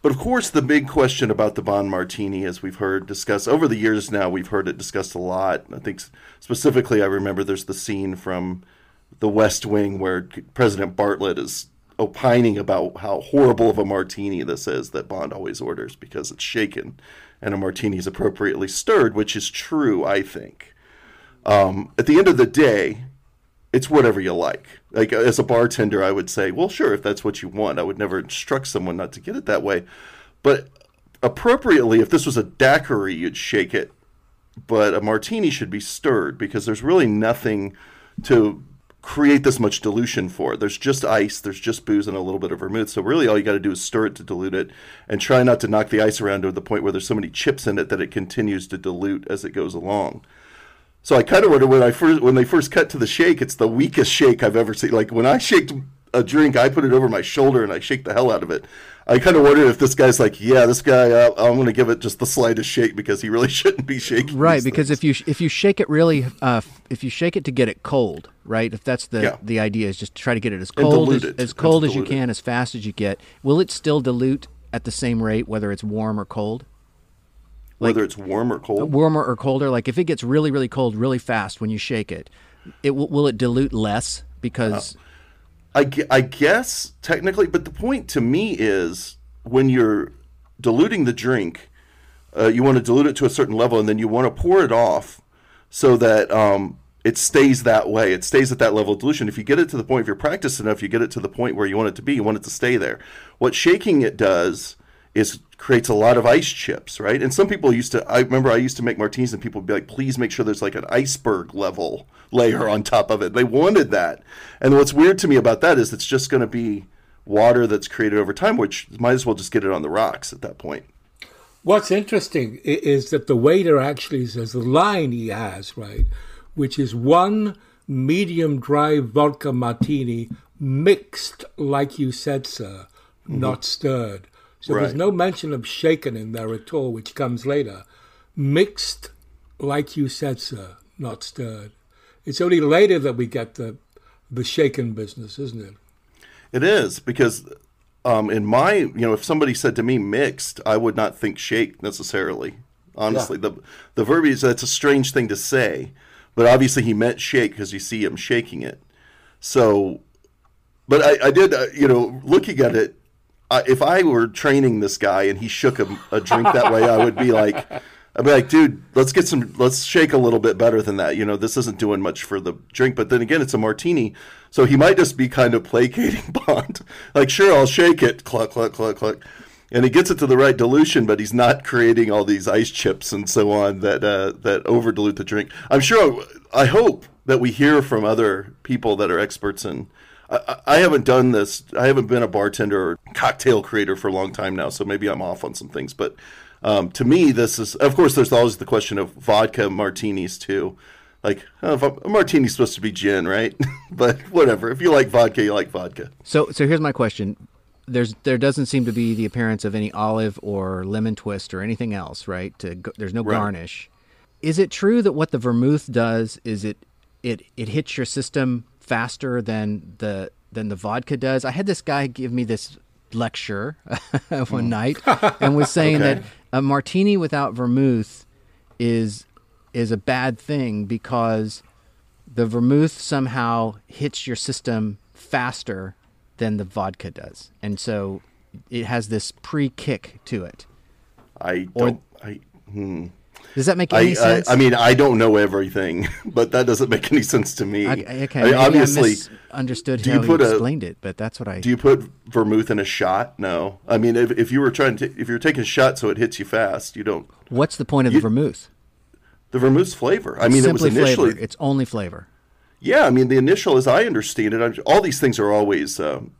but of course, the big question about the Bond Martini, as we've heard discussed over the years now, we've heard it discussed a lot. I think specifically, I remember there's the scene from The West Wing where President Bartlet is opining about how horrible of a martini this is that Bond always orders because it's shaken and a martini is appropriately stirred, which is true, I think. Um, at the end of the day, it's whatever you like. Like uh, as a bartender, I would say, well, sure, if that's what you want. I would never instruct someone not to get it that way. But appropriately, if this was a daiquiri, you'd shake it. But a martini should be stirred because there's really nothing to create this much dilution for. There's just ice, there's just booze, and a little bit of vermouth. So really, all you got to do is stir it to dilute it, and try not to knock the ice around to the point where there's so many chips in it that it continues to dilute as it goes along. So I kind of wonder when I first when they first cut to the shake, it's the weakest shake I've ever seen. Like when I shake a drink, I put it over my shoulder and I shake the hell out of it. I kind of wondered if this guy's like, yeah, this guy, uh, I'm going to give it just the slightest shake because he really [laughs] shouldn't be shaking. Right, because things. if you if you shake it really, uh, if you shake it to get it cold, right? If that's the Yeah. the idea is just to try to get it as cold as, as cold as you can, as fast as you get. Will it still dilute at the same rate, whether it's warm or cold? Whether it's warm or cold. warmer or colder. Like if it gets really really cold really fast when you shake it, it will, will it dilute less because I, I guess technically, but the point to me is when you're diluting the drink, uh, you want to dilute it to a certain level, and then you want to pour it off so that um, it stays that way. It stays at that level of dilution. If you get it to the point, if you're practiced enough, you get it to the point where you want it to be. You want it to stay there. What shaking it does is creates a lot of ice chips, right? And some people used to. I remember I used to make martinis, and people would be like, "Please make sure there's like an iceberg level layer on top of it." They wanted that. And what's weird to me about that is it's just going to be water that's created over time, which might as well just get it on the rocks at that point. What's interesting is that the waiter actually says the line he has, right, which is one medium dry vodka martini mixed like you said, sir, not mm-hmm. stirred. So there's no mention of shaken in there at all, which comes later. Mixed like you said, sir, not stirred. It's only later that we get the the shaken business, isn't it? It is because um, in my, you know, if somebody said to me mixed, I would not think shake necessarily. Honestly, the the verbiage that's a strange thing to say, but obviously he meant shake because you see him shaking it. So, but I, I did, uh, you know, looking at it, I, if I were training this guy and he shook a, a drink that way, I would be like, I'd be like, dude, let's get some, let's shake a little bit better than that. You know, this isn't doing much for the drink. But then again, it's a martini, so he might just be kind of placating [laughs] Bond. like, sure, I'll shake it, cluck, cluck, cluck, cluck. And he gets it to the right dilution, but he's not creating all these ice chips and so on that uh, that over dilute the drink. I'm sure. I hope that we hear from other people that are experts in I, haven't done this. I haven't been a bartender or cocktail creator for a long time now, so maybe I'm off on some things. But um, to me, this is, of course, there's always the question of vodka martinis too. Like, oh, a martini's supposed to be gin, right? [laughs] but whatever. If you like vodka, you like vodka. So, so here's my question: There's there doesn't seem to be the appearance of any olive or lemon twist or anything else, right? To there's no Right. garnish. Is it true that what the vermouth does is it it it hits your system faster than the than the vodka does? I had this guy give me this lecture [laughs] one night and was [laughs] saying Okay. that a martini without vermouth is is a bad thing because the vermouth somehow hits your system faster than the vodka does, and so it has this pre-kick to it. I don't. I, hmm. Does that make any I, sense? I mean, I don't know everything, [laughs] but that doesn't make any sense to me. I, okay, I mean, obviously, I misunderstood do how you put he a- explained it, but that's what I. do you put vermouth in a shot? No. I mean, if, if you were trying to, if you're taking a shot so it hits you fast, you don't. What's the point of the vermouth? The vermouth's flavor. I mean, it was initially. flavor. It's only flavor. Yeah, I mean, the initial, as I understand it, I'm, all these things are always um,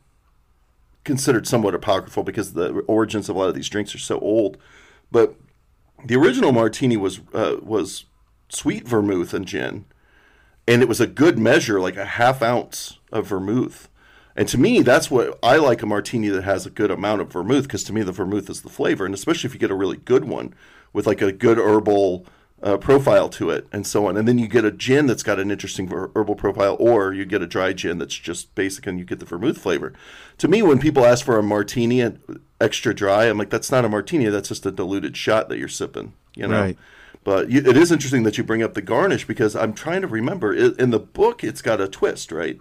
considered somewhat apocryphal because the origins of a lot of these drinks are so old. But the original martini was uh, was sweet vermouth and gin, and it was a good measure, like a half ounce of vermouth. And to me, that's what I like a martini that has a good amount of vermouth because to me the vermouth is the flavor, and especially if you get a really good one with like a good herbal uh, profile to it and so on. And then you get a gin that's got an interesting herbal profile, or you get a dry gin that's just basic and you get the vermouth flavor. To me, when people ask for a martini and extra dry, I'm like, that's not a martini. That's just a diluted shot that you're sipping. You know. Right. But you, it is interesting that you bring up the garnish because I'm trying to remember. i in the book, it's got a twist, right?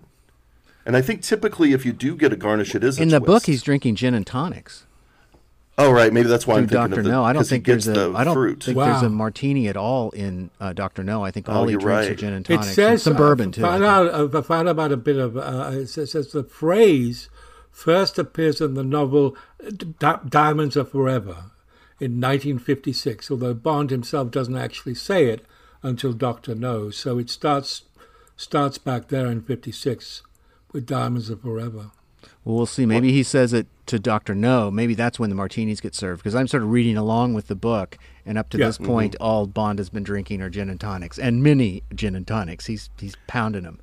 And I think typically, if you do get a garnish, it is a In the book, he's drinking gin and tonics. Oh, right. Maybe that's why Through I'm thinking Doctor of the. No, I don't 'cause he think there's gets a. the I don't fruit. think there's a Wow. martini at all in uh, Doctor No. I think Oh, all he you're drinks are right. gin and It tonics. and says some bourbon too. I Found think. out, I found about a bit of. Uh, it says, says the phrase first appears in the novel uh, Di- "Diamonds Are Forever" in 1956. Although Bond himself doesn't actually say it until Doctor knows, so it starts starts back there in '56 with "Diamonds Are Forever." Well, we'll see. Maybe he says it to Doctor No. Maybe that's when the martinis get served. Because I'm sort of reading along with the book, and up to Yeah. this mm-hmm. point, all Bond has been drinking are gin and tonics, and many gin and tonics. He's he's pounding them.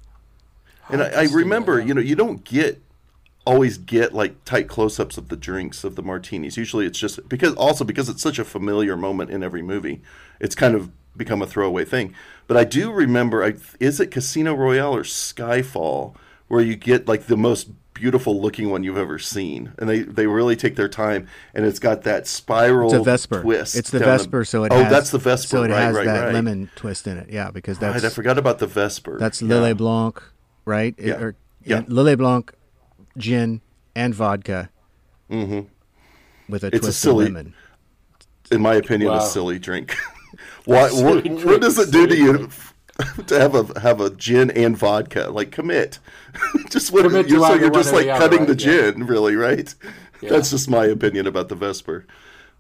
And I, I remember, you know, you don't get always get like tight close-ups of the drinks of the martinis. Usually, it's just because also because it's such a familiar moment in every movie, it's kind of become a throwaway thing. But I do remember, I, is it Casino Royale or Skyfall, where you get like the most beautiful looking one you've ever seen, and they they really take their time, and it's got that spiral It's a Vesper. twist. It's the Vesper, so it oh, has, that's the Vesper. So it right, has right, that right. lemon twist in it. Yeah, because that's I forgot about the Vesper. that's Yeah. Lillet Blanc, right? It- Yeah. or, Yeah. Lillet Blanc, gin, and vodka. Mm-hmm. With a It's a twist silly- of lemon. in my opinion, Wow. a silly drink. [laughs] what what, Silly what does it do to silly you [laughs] to have a have a gin and vodka? Like commit. [laughs] just what Commit you're, so you're just like the other, cutting the right? Yeah. gin, really, right? Yeah. That's just my opinion about the Vesper.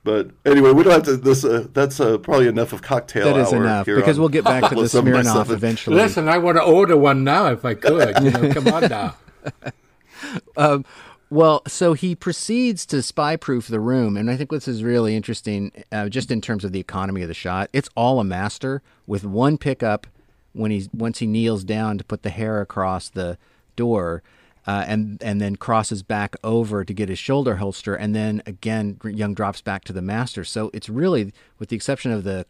But anyway, we don't have to. This uh, that's uh, probably enough of cocktail. That is hour enough here because on we'll get back to the Listen, Smirnoff eventually. Listen, I want to order one now if I could. You know, come on now. [laughs] Well, so he proceeds to spy proof the room, and I think this is really interesting, uh, just in terms of the economy of the shot. It's all a master with one pickup when he's once he kneels down to put the hair across the door, uh, and and then crosses back over to get his shoulder holster, and then again Young drops back to the master. So it's really, with the exception of the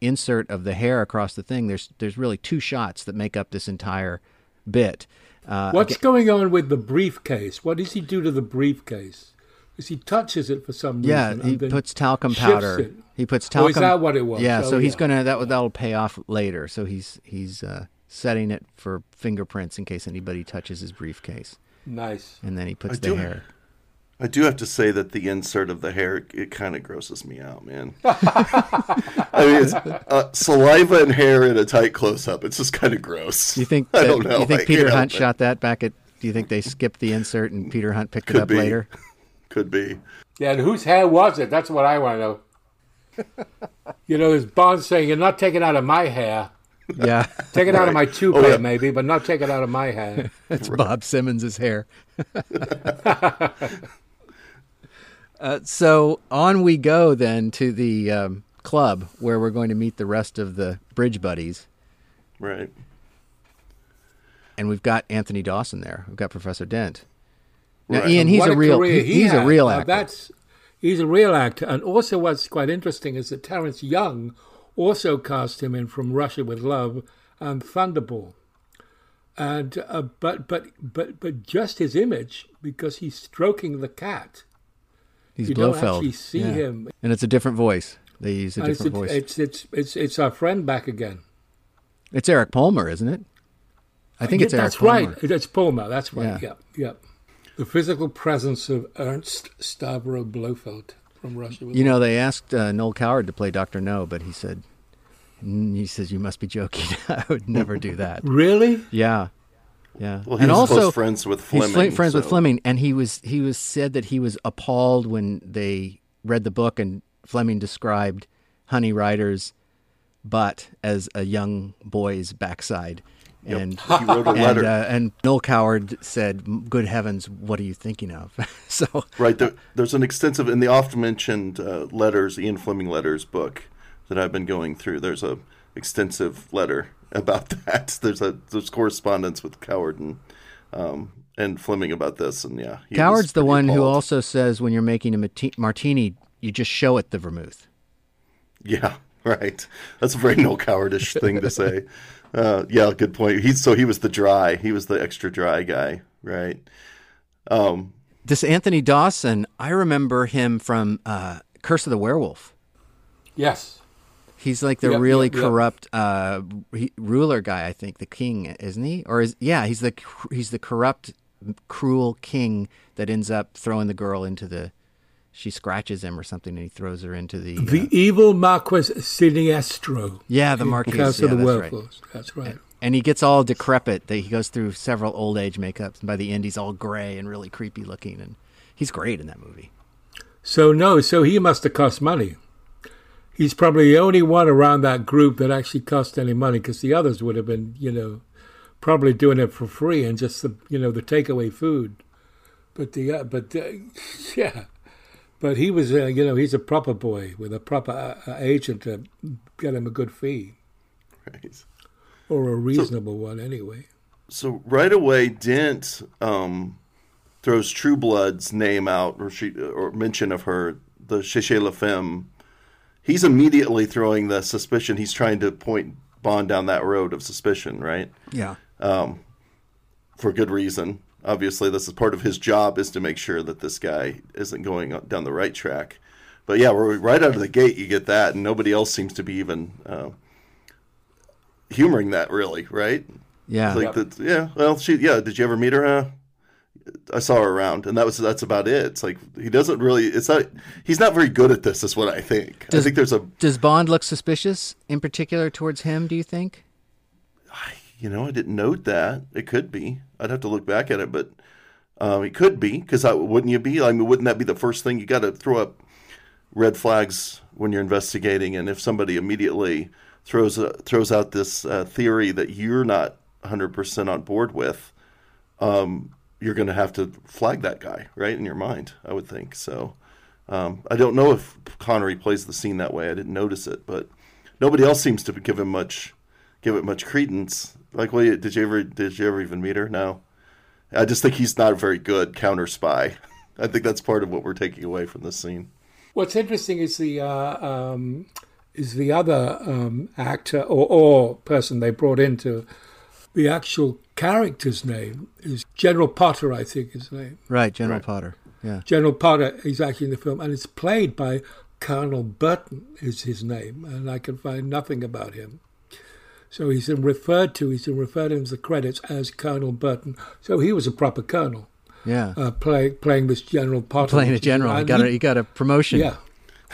insert of the hair across the thing, there's there's really two shots that make up this entire bit. Uh, What's going on with the briefcase? What does he do to the briefcase? Because he touches it for some reason. Yeah, he puts talcum powder. it. He puts Oh, talcum. is that what it was? Yeah, Oh, so he's yeah. gonna that that'll pay off later. So he's he's uh, setting it for fingerprints in case anybody touches his briefcase, Nice. and then he puts I the do- hair. I do have to say that the insert of the hair it kind of grosses me out, man. [laughs] I mean, it's, uh, saliva and hair in a tight close up. It's just kind of gross. You think [laughs] I don't know. you think I Peter Hunt help shot that back at? Do you think they skipped the insert and Peter Hunt picked it up be. later? [laughs] Could be. Yeah, and whose hair was it? That's what I want to know. you know, there's Bond saying, You're not taking out of my hair. Yeah, Take it out of my toupee, Oh, yeah. maybe, but not take it out of my hair. it's Bob Simmons' hair. Uh, so on we go then to the um, club where we're going to meet the rest of the bridge buddies. Right. and we've got Anthony Dawson there. We've got Professor Dent. Now, Right. Ian, he's What a real career he- he he's a had. real Now, actor. that's he's a real actor, and also what's quite interesting is that Terence Young also cast him in from Russia with Love and Thunderball, and uh, but but but but just his image because he's stroking the cat. He's you don't actually see Yeah. him. and it's a different voice. They use a And it's, different voice. it's it's it's it's our friend back again. It's Eric Pohlmann, isn't it? I think it's Yeah, Eric that's Pohlmann. right. It's Pohlmann. That's right. Yeah. Yeah, yeah. The physical presence of Ernst Stavro Blofeld from Russia. You know, they asked uh, Noel Coward to play Doctor No, but he said, he says you must be joking. [laughs] I would never do that. Really? Yeah, yeah. Well, and also close friends with Fleming. fl- friends with Fleming, and he was he was said that he was appalled when they read the book and Fleming described Honey Ryder's butt as a young boy's backside. Yep. And [laughs] He wrote a and, letter. uh, and Noel Coward said, "Good heavens, what are you thinking of?" [laughs] so Right. There, there's an extensive in the oft mentioned uh, letters, Ian Fleming letters book that I've been going through. There's a extensive letter about [laughs] that. There's a there's correspondence with Coward and um, and Fleming about this, and yeah, Coward's the pretty one who also says when you're making a martini, you just show it the vermouth. Yeah, [laughs] right. That's a very no cowardish thing to say. [laughs] Uh, yeah, good point. He's so he was the dry. He was the extra dry guy, right? Um, This Anthony Dawson, I remember him from uh, Curse of the Werewolf. Yes. He's like the Yep, really yep, yep. corrupt uh, he, ruler guy, I think, the king, isn't he? Or is yeah, he's the he's the corrupt, cruel king that ends up throwing the girl into the. She scratches him or something, and he throws her into the. The uh, evil Marquis Siniestro. yeah, the Marquis. Curse yeah, of the that's right. Werewolves. That's right. And he gets all decrepit. That He goes through several old age makeups, and by the end, he's all gray and really creepy looking. And he's great in that movie. So no, so he must have cost money. He's probably the only one around that group that actually cost any money, because the others would have been, you know, probably doing it for free and just the, you know, the takeaway food. But the, uh, but uh, [laughs] yeah, but he was, uh, you know, he's a proper boy with a proper uh, uh, agent to get him a good fee right. or a reasonable one anyway. So right away, Dent um, throws Trueblood's name out, or she, or mention of her, the Chez La Femme. He's immediately throwing the suspicion. He's trying to point Bond down that road of suspicion, right? Yeah. Um, For good reason. Obviously, this is part of his job is to make sure that this guy isn't going down the right track. But yeah, we're right out of the gate. You get that, and nobody else seems to be even uh, humoring that. Really, right? Yeah. It's like that. Yeah. Well, she. Yeah. Did you ever meet her? Uh, I saw her around, and that was that's about it. It's like he doesn't really. It's not. He's not very good at this. Is what I think. Does- I think there's a. Does Bond look suspicious in particular towards him, do you think? I, You know, I didn't note that. It could be. I'd have to look back at it, but um, it could be because wouldn't you be? I mean, wouldn't that be the first thing you got to throw up red flags when you're investigating? And if somebody immediately throws a, throws out this uh, theory that you're not 100 percent on board with, um, you're going to have to flag that guy right in your mind. I would think so. Um, I don't know if Connery plays the scene that way. I didn't notice it, but nobody else seems to give him much give it much credence. Like, well, did you ever did you ever even meet her? No. I just think he's not a very good counter spy. [laughs] I think that's part of what we're taking away from this scene. What's interesting is the uh, um, is the other um, actor or, or person they brought into the actual character's name is General Potter, I think his name. Right, General Right. Potter. Yeah. General Potter is actually in the film, and it's played by Colonel Burton is his name, and I can find nothing about him. So he's been referred to, he's been referred in the credits as Colonel Burton. So he was a proper colonel, Yeah. uh, play, playing this General Potter. Playing a general. He And got a, he got a promotion. yeah,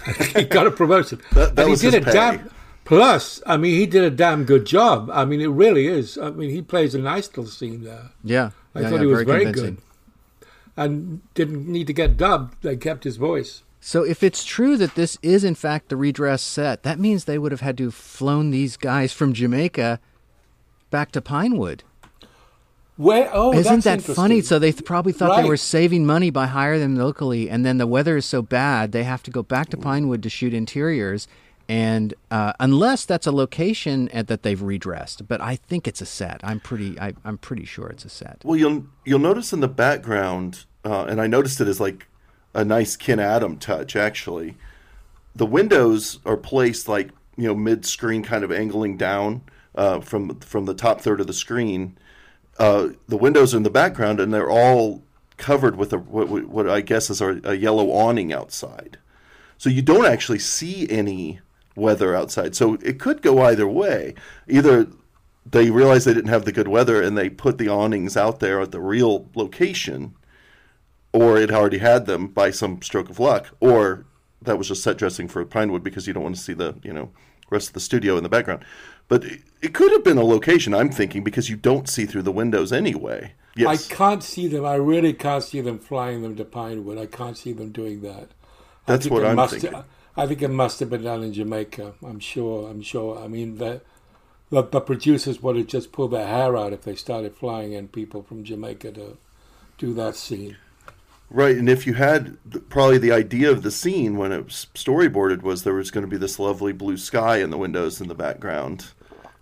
[laughs] he got a promotion. That- that and was he did his a pay. damn. Plus, I mean, he did a damn good job. I mean, it really is. I mean, he plays a nice little scene there. Yeah. I Yeah, thought yeah, he was very, convincing. good, and didn't need to get dubbed. They kept his voice. So if it's true that this is in fact the redress set, that means they would have had to have flown these guys from Jamaica back to Pinewood. Where? Oh, Isn't that's that funny? So they th- probably thought they were saving money by hiring them locally, and then the weather is so bad they have to go back to Pinewood to shoot interiors. And uh, unless that's a location at, that they've redressed, but I think it's a set. I'm pretty. I, I'm pretty sure it's a set. Well, you'll you'll notice in the background, uh, and I noticed it as like a nice Ken Adam touch. Actually, the windows are placed like you know mid screen, kind of angling down uh, from from the top third of the screen. Uh, the windows are in the background, and they're all covered with a what, what I guess is a, a yellow awning outside. So you don't actually see any weather outside. So it could go either way. Either they realized they didn't have the good weather and they put the awnings out there at the real location, or it already had them by some stroke of luck, or that was just set dressing for Pinewood because you don't want to see the you know rest of the studio in the background. But it, it could have been a location. I'm thinking because you don't see through the windows anyway. Yes. I can't see them. I really can't see them flying them to Pinewood. I can't see them doing that. That's what I'm must, thinking. I think it must have been done in Jamaica. I'm sure. I'm sure. I mean, the, the the producers would have just pulled their hair out if they started flying in people from Jamaica to do that scene. Right, and if you had probably the idea of the scene when it was storyboarded was there was going to be this lovely blue sky in the windows in the background,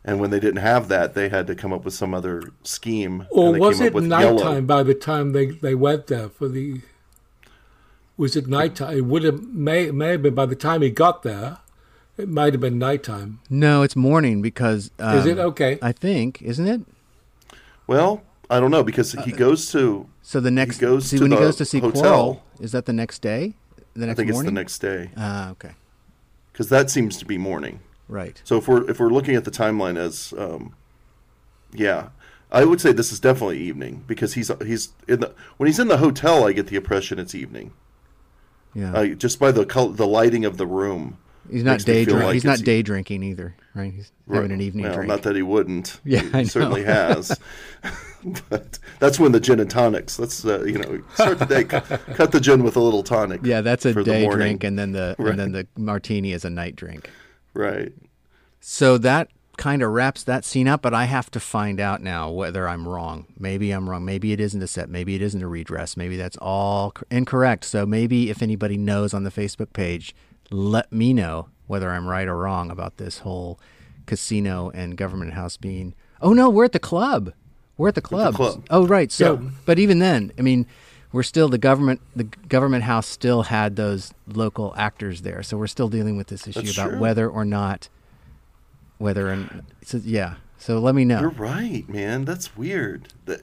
and when they didn't have that, they had to come up with some other scheme. Or and they was came it up with nighttime yellow. by the time they, they went there for the? Was it nighttime? It would have may may have been by the time he got there. It might have been nighttime. No, it's morning because. Um, Is it okay? I think, isn't it? Well, I don't know because Uh, he goes to. So the next goes see to when he goes to see hotel. Quarrel, is that the next day? The next I think morning. it's the next day Ah, okay, because that seems to be morning. right. So if we're if we're looking at the timeline as, um, yeah, I would say this is definitely evening because he's he's in the when he's in the hotel. I get the impression it's evening. Yeah, Uh, just by the col- the lighting of the room. he's not day drink. like he's not day drinking either, right? He's having an evening well, drink. Not that he wouldn't. [laughs] Yeah, he certainly has. [laughs] but that's when the gin and tonics. Let's uh, you know start the day. cut, [laughs] cut the gin with a little tonic. yeah, that's a day drink, and then the Right. and then the martini is a night drink. Right. So that kind of wraps that scene up, but I have to find out now whether I'm wrong. Maybe I'm wrong. Maybe it isn't a set. Maybe it isn't a redress. Maybe that's all incorrect. So maybe if anybody knows on the Facebook page, let me know whether I'm right or wrong about this whole casino and government house being. Oh no, we're at the club. We're at the club. club. Oh right. So, Yeah. but even then, I mean, we're still the government. The government house still had those local actors there, so we're still dealing with this issue That's about true. whether or not whether and so yeah. So let me know. You're right, man. That's weird. That,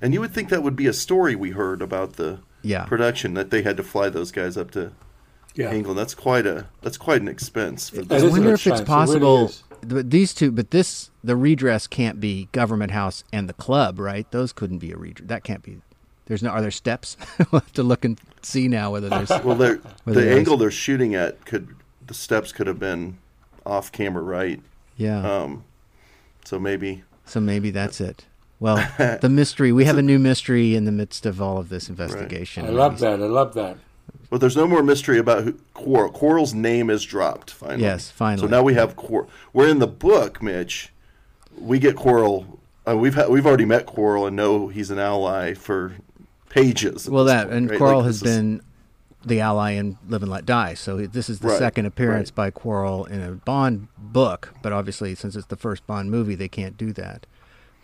And you would think that would be a story we heard about the Yeah. production that they had to fly those guys up to Yeah. England. That's quite a that's quite an expense. For That I wonder if expense. it's It really possible. is. but these two, but this the redress can't be Government House and the club, right? Those couldn't be a redress. That can't be. There's no. Are there steps? [laughs] we'll have to look and see now whether there's. [laughs] well, they're- Whether the there's- angle they're shooting at could the steps could have been off camera right. Yeah. Um, so maybe so maybe that's it. Well, [laughs] the mystery. We have a new mystery in the midst of all of this investigation. I love that. I love that. But there's no more mystery about who Quarrel. Quarrel's name is dropped finally. Yes, finally. So now we have Quarrel. Where in the book, Mitch, we get Quarrel. Uh, we've had, we've already met Quarrel and know he's an ally for pages. Well, that point, and right? Quarrel Like, has this is- been the ally in Live and Let Die. So this is the Right, second appearance right. by Quarrel in a Bond book. But obviously, since it's the first Bond movie, they can't do that.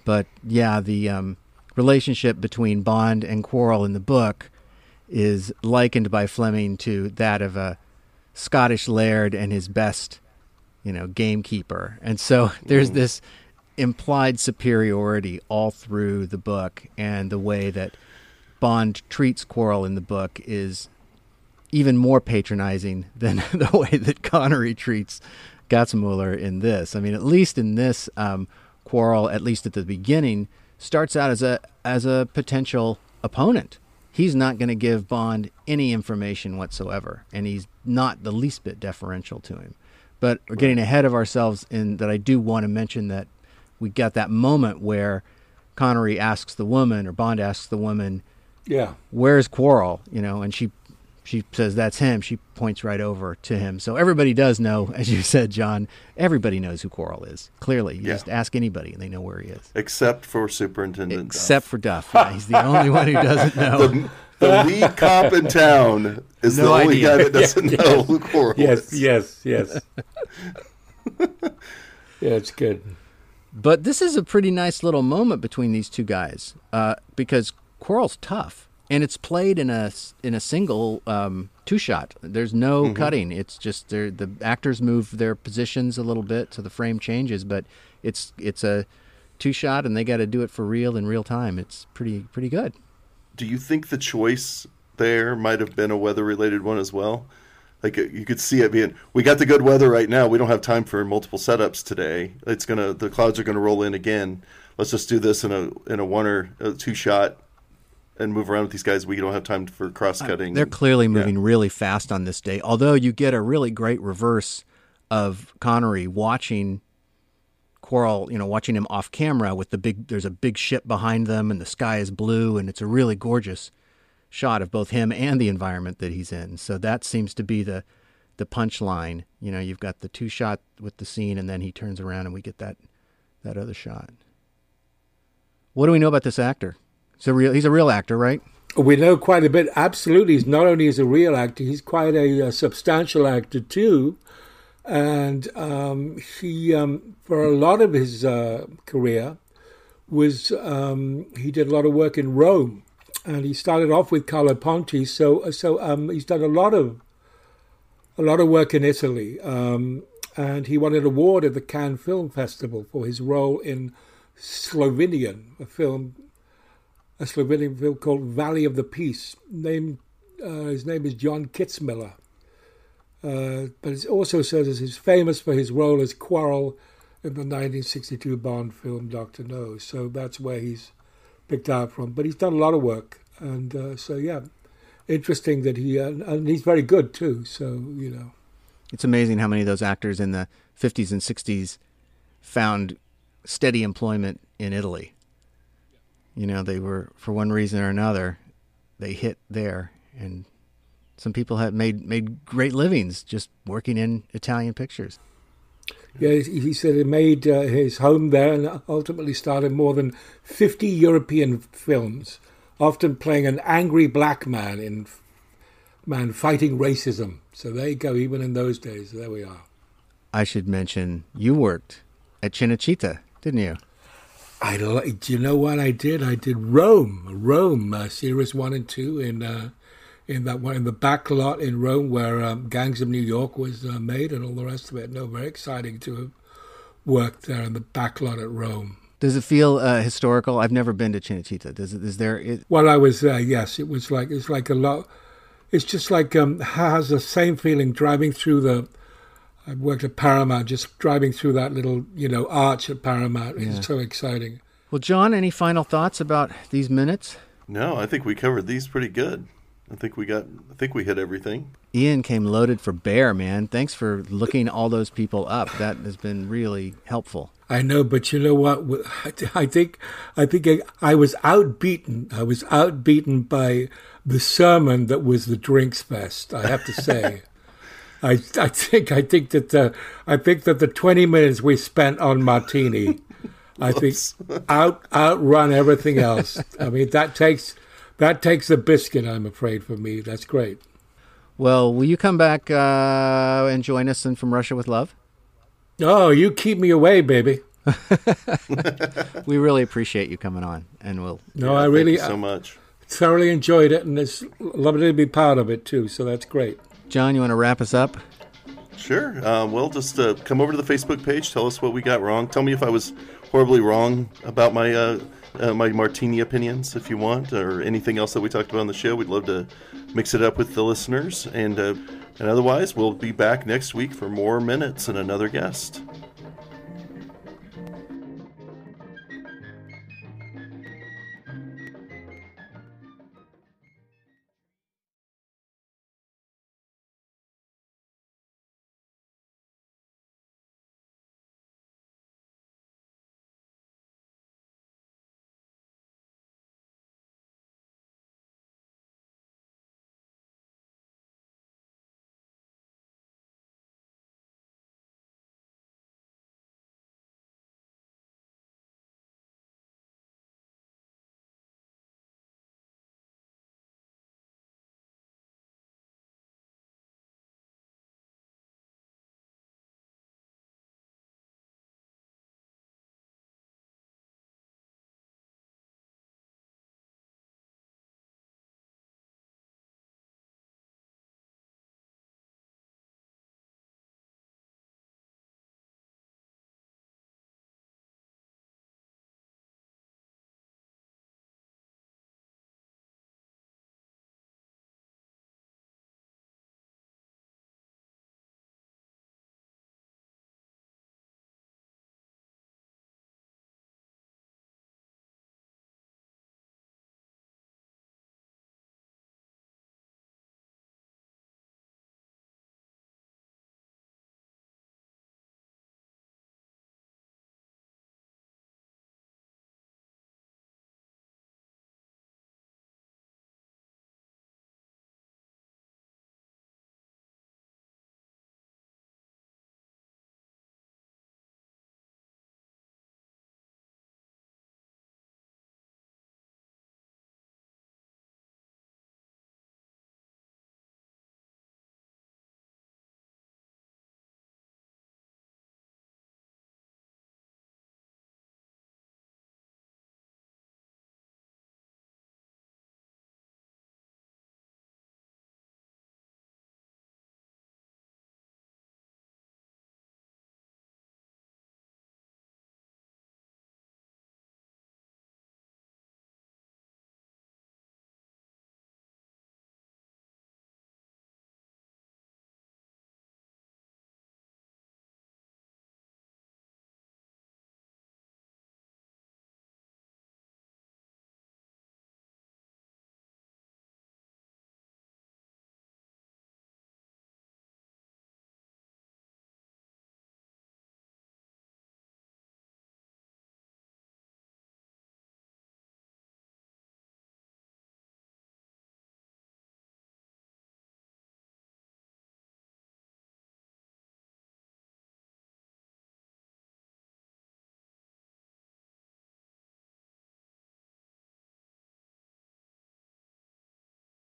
But yeah, the um, relationship between Bond and Quarrel in the book is likened by Fleming to that of a Scottish laird and his best, you know, gamekeeper. And so [laughs] there's this implied superiority all through the book, and the way that Bond treats Quarrel in the book is even more patronizing [laughs] than [laughs] the way that Connery treats Kitzmiller in this. I mean, at least in this, um, Quarrel, at least at the beginning, starts out as a as a potential opponent. He's not going to give Bond any information whatsoever, and he's not the least bit deferential to him. But we're getting ahead of ourselves in that I do want to mention that we got that moment where Connery asks the woman, or Bond asks the woman, Yeah. where's Quarrel? You know, and she she says that's him. She points right over to him. So everybody does know, [laughs] as you said, John. Everybody knows who Quarrel is. Clearly, you Yeah. just ask anybody, and they know where he is. except for Superintendent. Duff. Except for Duff. Yeah, he's the only one who doesn't know. the, the lead cop in town is No the only idea. guy that doesn't Yeah, [laughs] know yes. who Quarrel Yes. is. Yes. Yes. [laughs] yeah, it's good. But this is a pretty nice little moment between these two guys uh, because Quarrel's tough, and it's played in a in a single um, two shot. There's no cutting. It's just the actors move their positions a little bit, so the frame changes. But it's it's a two shot, and they got to do it for real in real time. It's pretty pretty good. Do you think the choice there might have been a weather related one as well? Like uh, you could see it being, we got the good weather right now. We don't have time for multiple setups today. It's gonna, the clouds are gonna roll in again. Let's just do this in a in a one or a two shot, and move around with these guys. We don't have time for cross uh, cutting. They're clearly moving really fast on this day. Although you get a really great reverse of Connery watching Quarrel, you know, watching him off camera with the big. There's a big ship behind them, and the sky is blue, and it's a really gorgeous shot of both him and the environment that he's in. So that seems to be the the punchline. You know, you've got the two shot with the scene, and then he turns around, and we get that that other shot. What do we know about this actor? He's a real. He's a real actor, right? We know quite a bit. Absolutely, he's not only is a real actor, he's quite a, uh substantial actor too. And um, he, um, for a lot of his uh, career, was um, he did a lot of work in Rome, and he started off with Carlo Ponti. So, so um, he's done a lot of a lot of work in Italy, um, and he won an award at the Cannes Film Festival for his role in Slovenian, a film a Slovenian film called Valley of the Peace. Name, uh, his name is John Kitzmiller. Uh, but it also says that he's famous for his role as Quarrel in the 1962 Bond film Doctor No. So that's where he's picked out from. But he's done a lot of work, and uh, so yeah, interesting that he uh, and he's very good too. So you know, It's amazing how many of those actors in the 50s and 60s found steady employment in Italy. You know, they were, for one reason or another, they hit there. And some people had made, made great livings just working in Italian pictures. yeah, he said he made uh, his home there and ultimately starred in more than 50 European films, often playing an angry black man in man fighting racism. So there you go. Even in those days, there we are. I should mention you worked at Cinecittà, didn't you? I do you know what I did? I did Rome, Rome, uh, series one and two in uh, in that one in the back lot in Rome where um, Gangs of New York was uh, made and all the rest of it. No, very exciting to have worked there in the back lot at Rome. Does it feel uh, historical? I've never been to Cinecittà. Does it? Is there? It... Well, I was there. Yes, it was like it's like a lot. It's just like um, has the same feeling driving through the. I worked at Paramount, just driving through that little you know arch at Paramount. It's so exciting. Well, John, any final thoughts about these minutes? No, I think we covered these pretty good. I think we got. I think we hit everything. Ian came loaded for bear, man. Thanks for looking all those people up. That has been really helpful. I know, but you know what? I think, I think I was outbeaten. I was outbeaten by the sermon that was the drinks fest. I have to say. [laughs] I, I think, I think that the, I think that the twenty minutes we spent on martini, I [laughs] think out outrun everything else. I mean, that takes that takes a biscuit, I'm afraid, for me. That's great. Well, will you come back uh, and join us in From Russia with Love? Oh, you keep me away, baby. [laughs] we really appreciate you coming on, and we'll. No, yeah, I really so much. Thoroughly enjoyed it, and it's lovely to be part of it too. So that's great. John, you want to wrap us up? Sure. Uh, well, just uh, come over to the Facebook page. Tell us what we got wrong. Tell me if I was horribly wrong about my uh, uh, my martini opinions if you want, or anything else that we talked about on the show. We'd love to mix it up with the listeners. And, uh, and otherwise, we'll be back next week for more minutes and another guest.